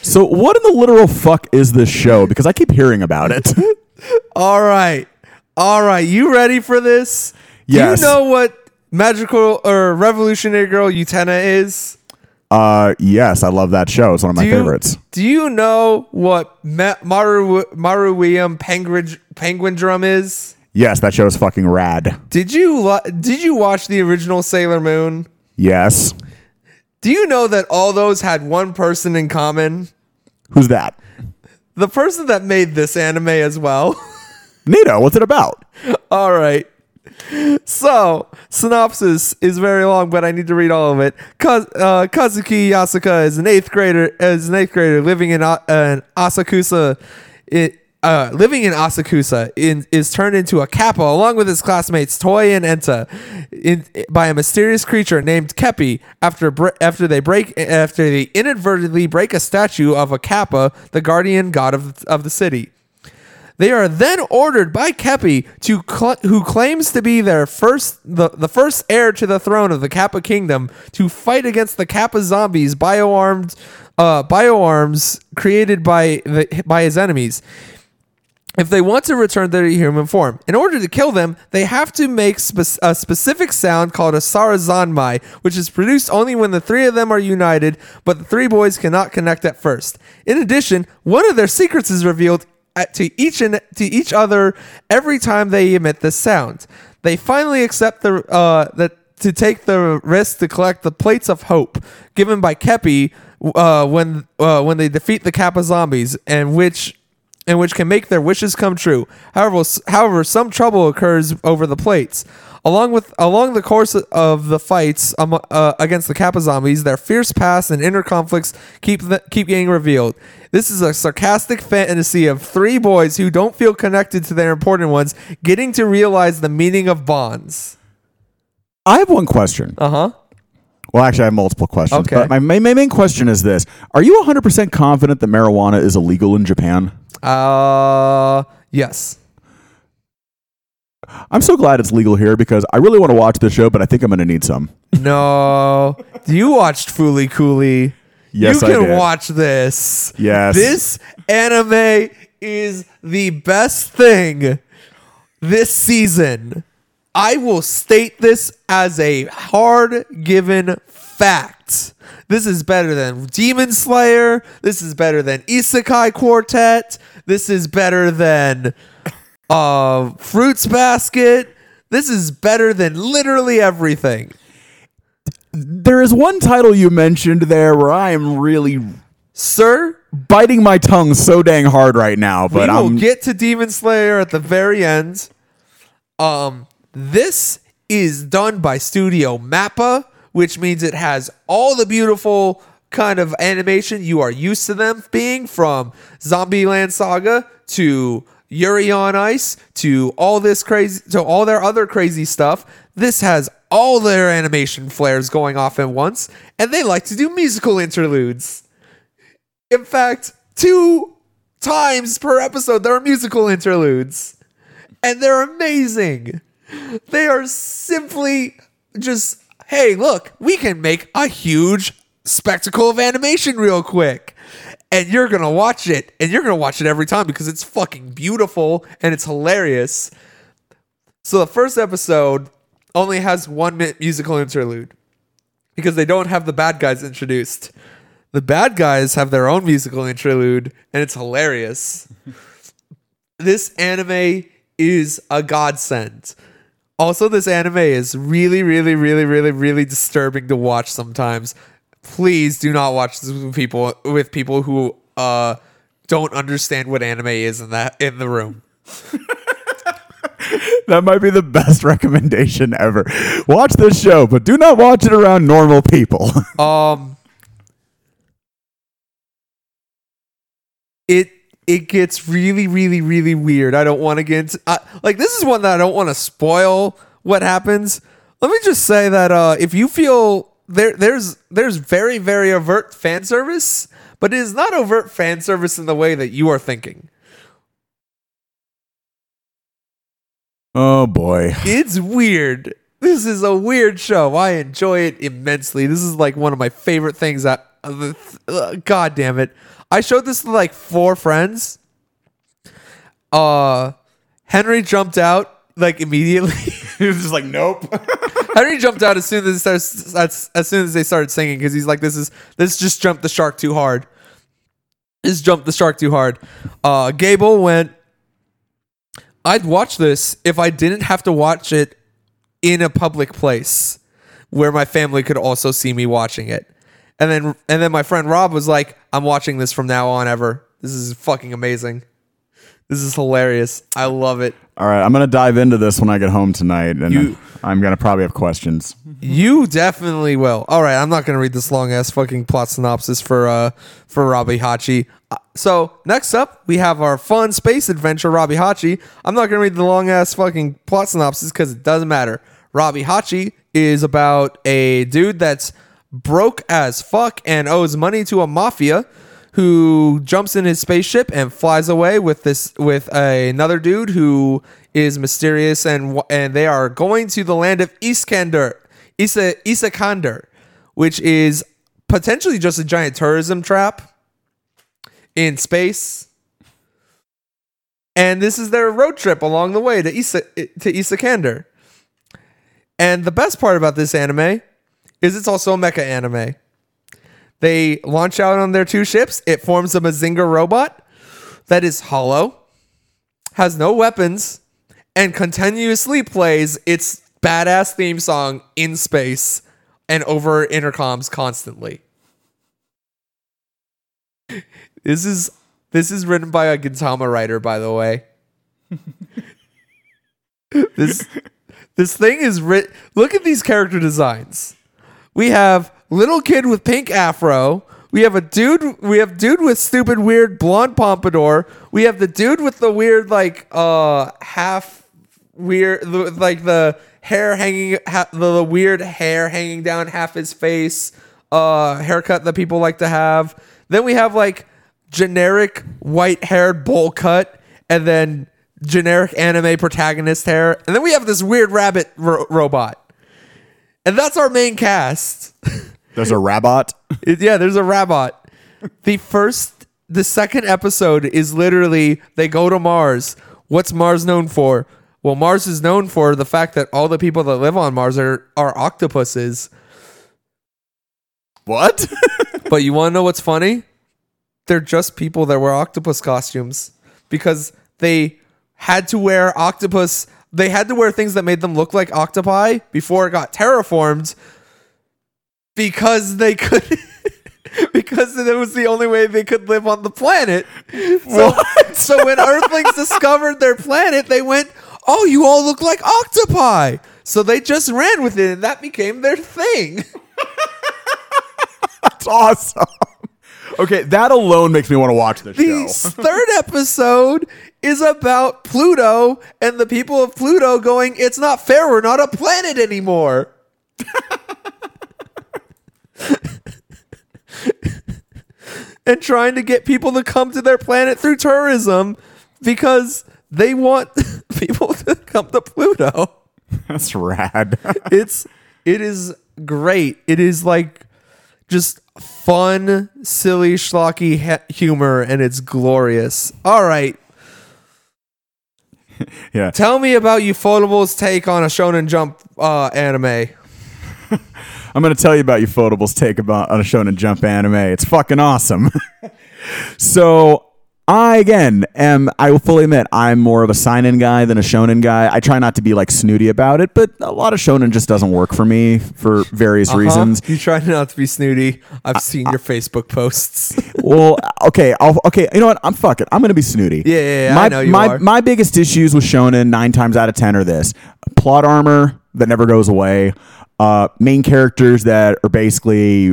So, what in the literal fuck is this show? Because I keep hearing about it. All right. All right. You ready for this? Yes. Do you know what magical or revolutionary girl Utena is? uh, yes, I love that show. It's one of my Do you, favorites. Do you know what Ma- Maru Maruium penguin penguin drum is? Yes, that show is fucking rad. Did you lo- did you watch the original Sailor Moon? Yes. Do you know that all those had one person in common? Who's that? The person that made this anime as well. Nito, what's it about? all right. So, synopsis is very long, but I need to read all of it. Kaz- uh, Kazuki Yasaka is an eighth grader. Is an eighth grader living in uh, an Asakusa. It, uh, living in Asakusa in, is turned into a kappa along with his classmates Toi and Enta in, by a mysterious creature named Keppi after after they break after they inadvertently break a statue of a kappa, the guardian god of, of the city. They are then ordered by Keppi to cl- who claims to be their first the, the first heir to the throne of the Kappa kingdom to fight against the Kappa zombies bioarmed uh, bioarms created by the, by his enemies. If they want to return to their human form, in order to kill them, they have to make spe- a specific sound called a sarazanmai, which is produced only when the three of them are united, but the three boys cannot connect at first. In addition, one of their secrets is revealed at, to each and to each other every time they emit this sound. They finally accept the uh, that to take the risk to collect the plates of hope given by Keppi uh, when uh, when they defeat the Kappa zombies, and which and which can make their wishes come true. However, however, some trouble occurs over the plates. Along with along the course of the fights um, uh, against the Kappa zombies, their fierce past and inner conflicts keep the, keep getting revealed. This is a sarcastic fantasy of three boys who don't feel connected to their important ones, getting to realize the meaning of bonds. I have one question. Uh huh. Well, actually, I have multiple questions. Okay. But my, my, my main question is this Are you 100% confident that marijuana is illegal in Japan? Uh, yes. I'm so glad it's legal here because I really want to watch this show, but I think I'm going to need some. No. you watched Fooly Cooley. Yes, you I can did. watch this. Yes. This anime is the best thing this season. I will state this as a hard given fact. This is better than Demon Slayer. This is better than Isekai Quartet. This is better than uh, Fruits Basket. This is better than literally everything. There is one title you mentioned there where I am really Sir, biting my tongue so dang hard right now, but we will I'm get to Demon Slayer at the very end. Um, this is done by Studio Mappa, which means it has all the beautiful kind of animation you are used to them being from Zombieland Saga to Yuri on Ice to all this crazy to all their other crazy stuff. This has all their animation flares going off at once, and they like to do musical interludes. In fact, two times per episode there are musical interludes. And they're amazing. They are simply just, hey, look, we can make a huge spectacle of animation real quick. And you're going to watch it. And you're going to watch it every time because it's fucking beautiful and it's hilarious. So the first episode only has one minute musical interlude because they don't have the bad guys introduced. The bad guys have their own musical interlude, and it's hilarious. this anime is a godsend. Also, this anime is really, really, really, really, really disturbing to watch sometimes. Please do not watch this with people with people who uh, don't understand what anime is in that in the room. that might be the best recommendation ever. Watch this show, but do not watch it around normal people. Um, it it gets really, really, really weird. I don't want to get into uh, like this is one that I don't want to spoil what happens. Let me just say that uh, if you feel there, there's there's very, very overt fan service, but it is not overt fan service in the way that you are thinking. oh boy. It's weird. This is a weird show. I enjoy it immensely. This is like one of my favorite things that uh, god damn it. I showed this to like four friends. Uh Henry jumped out like immediately. He was just like, nope. Henry jumped out as soon as they started, as, as soon as they started singing because he's like, "This is this just jumped the shark too hard. This jumped the shark too hard." Uh, Gable went. I'd watch this if I didn't have to watch it in a public place where my family could also see me watching it. And then and then my friend Rob was like, "I'm watching this from now on ever. This is fucking amazing. This is hilarious. I love it." All right, I'm gonna dive into this when I get home tonight, and You- I'm gonna probably have questions. You definitely will. All right, I'm not gonna read this long ass fucking plot synopsis for uh for Robihachi. Uh, so next up, we have our fun space adventure, Robihachi. I'm not gonna read the long ass fucking plot synopsis because it doesn't matter. Robihachi is about a dude that's broke as fuck and owes money to a mafia who jumps in his spaceship and flies away with this with another dude who is mysterious and and they are going to the land of Iscandar, Isa Isakander, which is potentially just a giant tourism trap in space. And this is their road trip along the way to Isa to Isakander. And the best part about this anime is it's also a mecha anime. They launch out on their two ships. It forms a Mazinger robot that is hollow, has no weapons, and continuously plays its badass theme song in space and over intercoms constantly. This is this is written by a Gintama writer, by the way. this this thing is writ. Look at these character designs. We have little kid with pink afro. We have a dude. We have dude with stupid weird blonde pompadour. We have the dude with the weird like uh half weird like the hair hanging ha, the, the weird hair hanging down half his face. Uh, haircut that people like to have. Then we have like generic white haired bowl cut, and then generic anime protagonist hair, and then we have this weird rabbit ro- robot, and that's our main cast. There's a rabot. Yeah, there's a robot. The first, the second episode is literally they go to Mars. What's Mars known for? Well, Mars is known for the fact that all the people that live on Mars are are octopuses. What? But you want to know what's funny? They're just people that wear octopus costumes because they had to wear octopus. They had to wear things that made them look like octopi before it got terraformed because they could. because it was the only way they could live on the planet. So, so when Earthlings discovered their planet, they went, "Oh, you all look like octopi." So they just ran with it, and that became their thing. That's awesome. Okay, that alone makes me want to watch this The show. third episode is about Pluto and the people of Pluto going, It's not fair. We're not a planet anymore. and trying to get people to come to their planet through tourism because they want people to come to Pluto. That's rad. It's it is great. It is like just fun, silly, schlocky he- humor, and it's glorious. All right, yeah. tell me about Ufotable's take on a Shonen Jump uh, anime. I'm going to tell you about Ufotable's take about on a Shonen Jump anime. It's fucking awesome. so, I again am I will fully admit I'm more of a seinen guy than a shonen guy. I try not to be like snooty about it, but a lot of shonen just doesn't work for me for various Huh? reasons. You try not to be snooty. I've seen your Facebook posts. well, okay, I'll, okay. You know what? I'm fuck it. I'm gonna be snooty. Yeah, yeah, yeah, my, I know you my, are. My biggest issues with shonen nine times out of ten are this: plot armor that never goes away, uh, main characters that are basically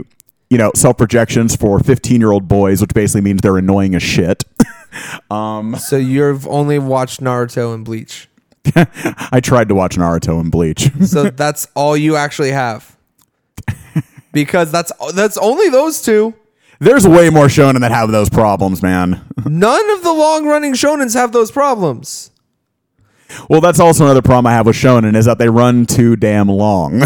you know self projections for 15 year old boys, which basically means they're annoying as shit. so you've only watched Naruto and Bleach. I tried to watch Naruto and Bleach. So that's all you actually have. Because that's that's only those two. There's way more shonen that have those problems, man. None of the long running shonens have those problems. Well, that's also another problem I have with shonen is that they run too damn long.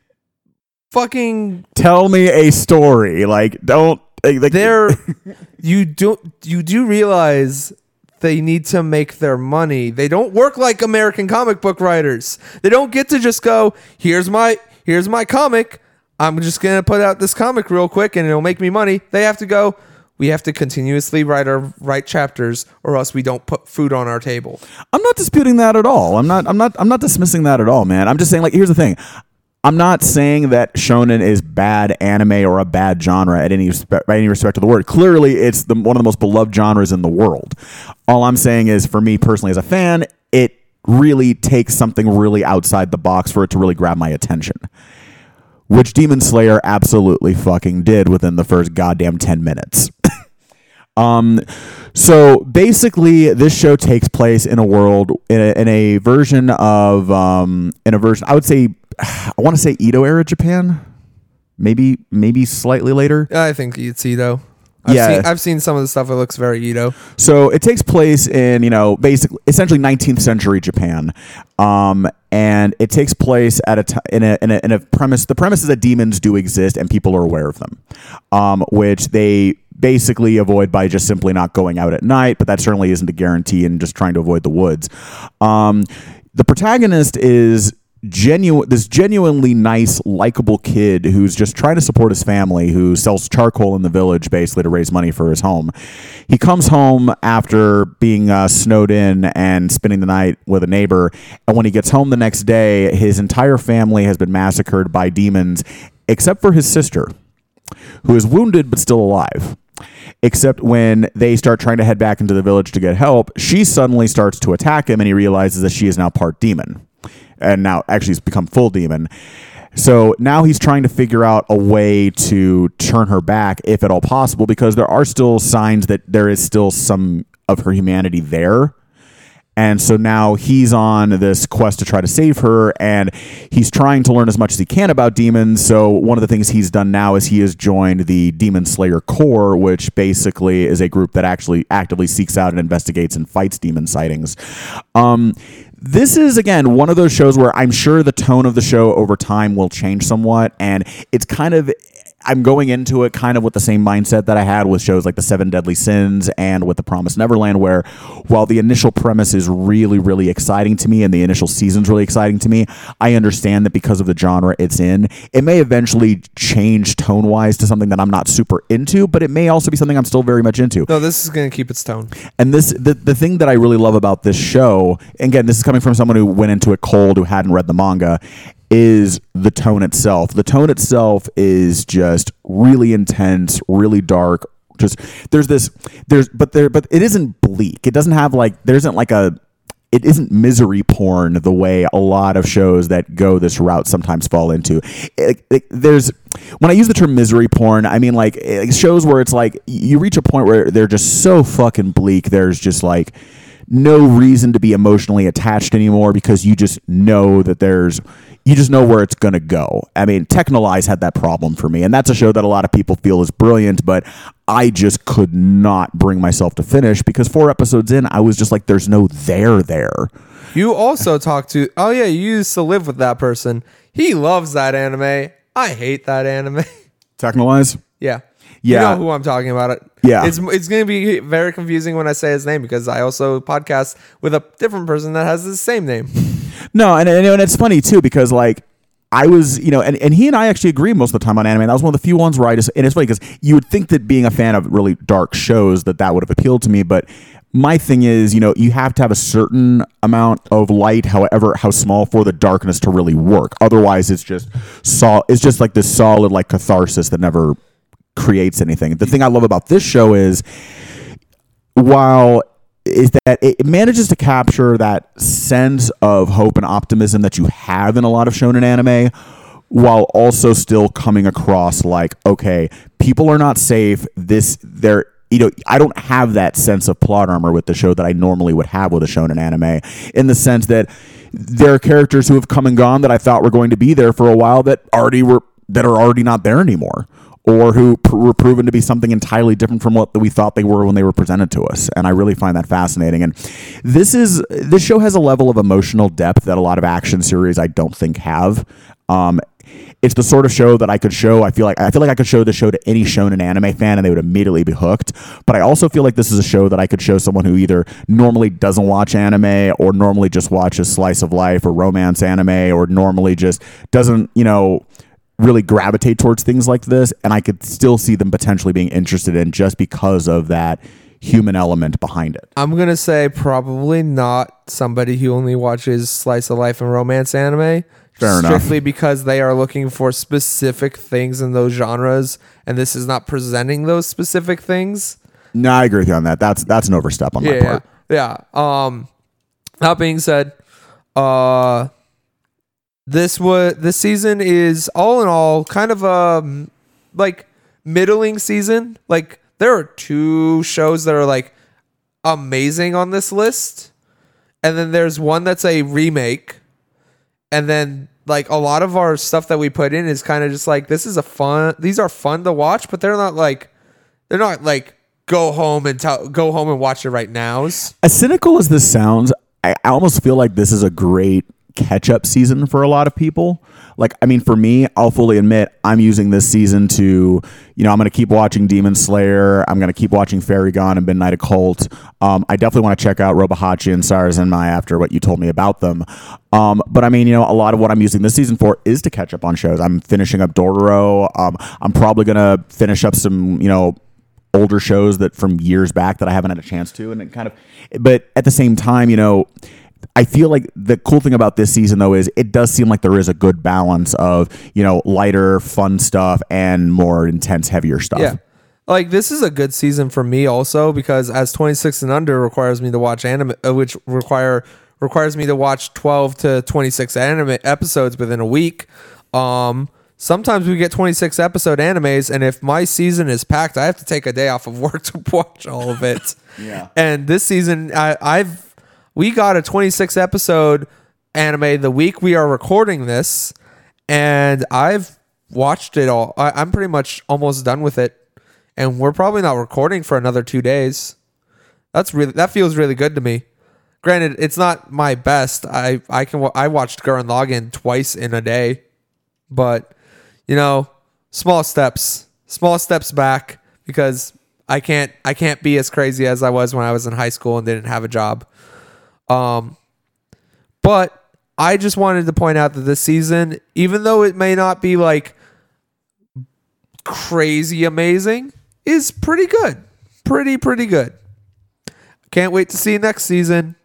Fucking Tell me a story. Like, don't. Like, they're you don't you do realize they need to make their money. They don't work like American comic book writers. They don't get to just go, here's my here's my comic. I'm just going to put out this comic real quick and it'll make me money. They have to go, we have to continuously write our write chapters or else we don't put food on our table. I'm not disputing that at all. I'm not. I'm not. I'm not dismissing that at all, man. I'm just saying, like, here's the thing. I'm not saying that shonen is bad anime or a bad genre at any respect, by any respect of the word. Clearly, it's the, one of the most beloved genres in the world. All I'm saying is, for me personally as a fan, it really takes something really outside the box for it to really grab my attention. Which Demon Slayer absolutely fucking did within the first goddamn 10 minutes. Um, so basically, this show takes place in a world in a, in a version of um, in a version. I would say, I want to say Edo era Japan, maybe maybe slightly later. I think it's Edo. I've Yeah. Seen, I've seen some of the stuff It looks very Edo. So it takes place in you know basically essentially 19th century Japan, um, and it takes place at a, t- in, a, in a in a premise. The premise is that demons do exist and people are aware of them, um, which they basically avoid by just simply not going out at night. But that certainly isn't a guarantee in just trying to avoid the woods. Um, the protagonist is genuine this genuinely nice likable kid who's just trying to support his family who sells charcoal in the village basically to raise money for his home he comes home after being uh, snowed in and spending the night with a neighbor and when he gets home the next day his entire family has been massacred by demons except for his sister who is wounded but still alive. Except when they start trying to head back into the village to get help, she suddenly starts to attack him and he realizes that she is now part demon. And now actually has become full demon. So now he's trying to figure out a way to turn her back, if at all possible, because there are still signs that there is still some of her humanity there. And so now he's on this quest to try to save her, and he's trying to learn as much as he can about demons. So one of the things he's done now is he has joined the Demon Slayer Corps, which basically is a group that actually actively seeks out and investigates and fights demon sightings. Um, this is again one of those shows where I'm sure the tone of the show over time will change somewhat, and it's kind of I'm going into it kind of with the same mindset that I had with shows like The Seven Deadly Sins and with The Promised Neverland, where while the initial premise is really, really exciting to me and the initial season's really exciting to me, I understand that because of the genre it's in, it may eventually change tone wise to something that I'm not super into, but it may also be something I'm still very much into. No, this is going to keep its tone. And this the, the thing that I really love about this show, again, this is coming from someone who went into it cold who hadn't read the manga, is the tone itself. The tone itself is just really intense, really dark. Just there's this there's but there but it isn't bleak. It doesn't have like there isn't like a it isn't misery porn the way a lot of shows that go this route sometimes fall into. It- it- there's when I use the term misery porn, I mean like eh, shows where it's like you reach a point where they're just so fucking bleak. There's just like no reason to be emotionally attached anymore because you just know that there's you just know where it's going to go. I mean, Texhnolyze had that problem for me, and that's a show that a lot of people feel is brilliant, but I just could not bring myself to finish because four episodes in, I was just like, there's no there there. You also talked to. Oh yeah, you used to live with that person. He loves that anime. I hate that anime. Texhnolyze? yeah. Yeah. You know who I'm talking about. It. Yeah. It's it's going to be very confusing when I say his name because I also podcast with a different person that has the same name. No, and, and, and it's funny too because like I was, you know, and, and he and I actually agree most of the time on anime. That was one of the few ones where I just, and it's funny because you would think that being a fan of really dark shows that that would have appealed to me, but my thing is, you know, you have to have a certain amount of light, however, how small, for the darkness to really work. Otherwise, it's just sol- It's just like this solid like catharsis that never creates anything. The thing I love about this show is while is that it manages to capture that sense of hope and optimism that you have in a lot of shonen anime while also still coming across like okay people are not safe this they're you know i don't have that sense of plot armor with the show that i normally would have with a shonen anime in the sense that there are characters who have come and gone that i thought were going to be there for a while that already were that are already not there anymore or who pr- were proven to be something entirely different from what we thought they were when they were presented to us and i really find that fascinating and this is this show has a level of emotional depth that a lot of action series i don't think have um, it's the sort of show that I could show. I feel like I feel like I could show the show to any shonen anime fan and they would immediately be hooked. But I also feel like this is a show that I could show someone who either normally doesn't watch anime or normally just watches slice of life or romance anime or normally just doesn't, you know, really gravitate towards things like this and I could still see them potentially being interested in just because of that human element behind it. I'm gonna say probably not somebody who only watches slice of life and romance anime, Fair enough. strictly because they are looking for specific things in those genres, and this is not presenting those specific things. No, I agree with you on that. That's that's an overstep on my Yeah, part. yeah. Um, that being said, uh, this was this season is all in all kind of a like middling season. Like there are two shows that are like amazing on this list, and then there's one that's a remake, and then like a lot of our stuff that we put in is kind of just like this is a fun. These are fun to watch, but they're not like they're not like go home and tell go home and watch it right nows. As cynical as this sounds, I almost feel like this is a great catch up season for a lot of people. Like, I mean, for me, I'll fully admit I'm using this season to, you know, I'm going to keep watching Demon Slayer. I'm going to keep watching Fairy Gone and Midnight Occult. Um, I definitely want to check out Robihachi and Sarazanmai after what you told me about them. Um, but I mean, you know, a lot of what I'm using this season for is to catch up on shows. I'm finishing up Dororo. Um, I'm probably going to finish up some, you know, older shows that from years back that I haven't had a chance to, and it kind of. But at the same time, you know, I feel like the cool thing about this season though is it does seem like there is a good balance of you know lighter, fun stuff and more intense, heavier stuff. Yeah. Like this is a good season for me also because as 26 and under requires me to watch anime uh, which require requires me to watch 12 to 26 anime episodes within a week. Um sometimes we get 26 episode animes and if my season is packed I have to take a day off of work to watch all of it. Yeah. And this season I I've we got a 26 episode anime the week we are recording this and I've watched it all. I, I'm pretty much almost done with it, and we're probably not recording for another two days. That's really that feels really good to me. Granted, it's not my best. I I can I watched Gurren Lagann twice in a day, but you know, small steps, small steps back because I can't I can't be as crazy as I was when I was in high school and didn't have a job. Um, but I just wanted to point out that this season, even though it may not be like crazy amazing, is pretty good. Pretty, pretty good. Can't wait to see next season.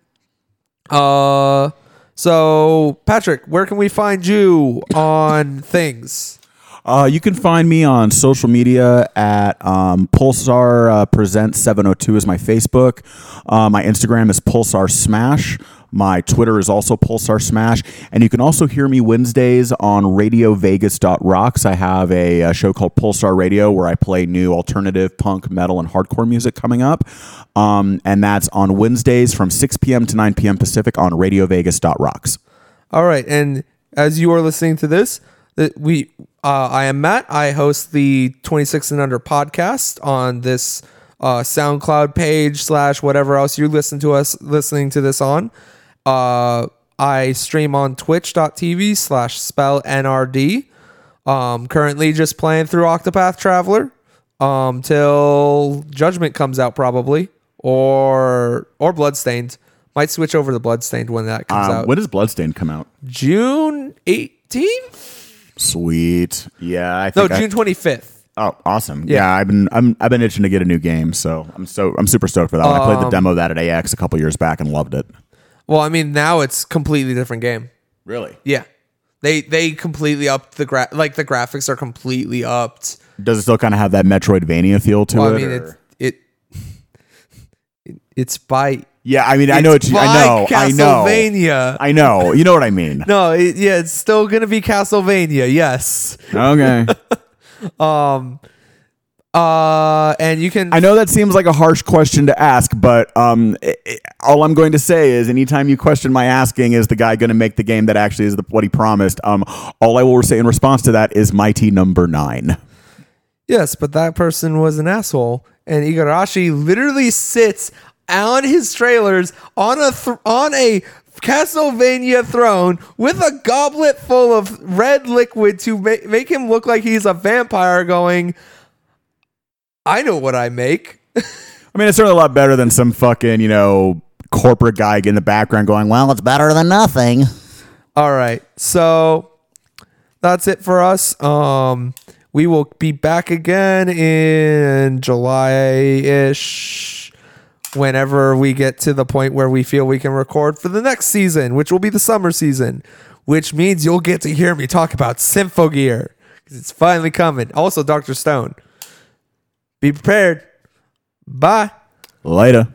Uh so Patrick, where can we find you on things? Uh, you can find me on social media at um, Pulsar uh, Presents 702 is my Facebook. Uh, my Instagram is Pulsar Smash. My Twitter is also Pulsar Smash. And you can also hear me Wednesdays on RadioVegas.rocks. I have a, a show called Pulsar Radio where I play new alternative, punk, metal, and hardcore music coming up. Um, and that's on Wednesdays from 6 p.m. to 9 p.m. Pacific on RadioVegas.rocks. All right, and as you are listening to this, we uh, I am Matt. I host the 26 and under podcast on this uh, SoundCloud page slash whatever else you listen to us listening to this on. Uh, I stream on twitch.tv slash spell NRD. Um, currently just playing through Octopath Traveler um, till Judgment comes out probably or or Bloodstained. Might switch over to Bloodstained when that comes Um, out. when does Bloodstained come out? June 18th? Sweet. Yeah, I No, think I- June 25th. Oh, awesome! Yeah. Yeah, I've been I'm I've been itching to get a new game, so I'm so I'm super stoked for that. one. I played the Um, demo of that at AX a couple years back and loved it. Well, I mean, now it's completely different game. Really? Yeah. They they completely upped the gra- like the graphics are completely upped. Does it still kind of have that Metroidvania feel to Well, it? I mean, or- it it it's by yeah, I mean, I know what it's. I know. I know. Castlevania. I know. You know what I mean? No, it, yeah, it's still gonna be Castlevania. Yes. Okay. Um. Uh, and you can I know that seems like a harsh question to ask, but um, i i all I'm going to say is, anytime you question my asking, is the guy going to make the game that actually is the, what he promised? Um, all I will say in response to that is Mighty Number Nine. Yes, but that person was an asshole, and Igarashi literally sits on his trailers on a th- on a Castlevania throne with a goblet full of red liquid to ma- make him look like he's a vampire. Going, I know what I make. I mean, it's certainly a lot better than some fucking, you know, corporate guy in the background going, well, it's better than nothing. All right, so that's it for us. Um, we will be back again in July ish, whenever we get to the point where we feel we can record for the next season, which will be the summer season, which means you'll get to hear me talk about Symphogear because it's finally coming. Also, Dr. Stone. Be prepared. Bye. Later.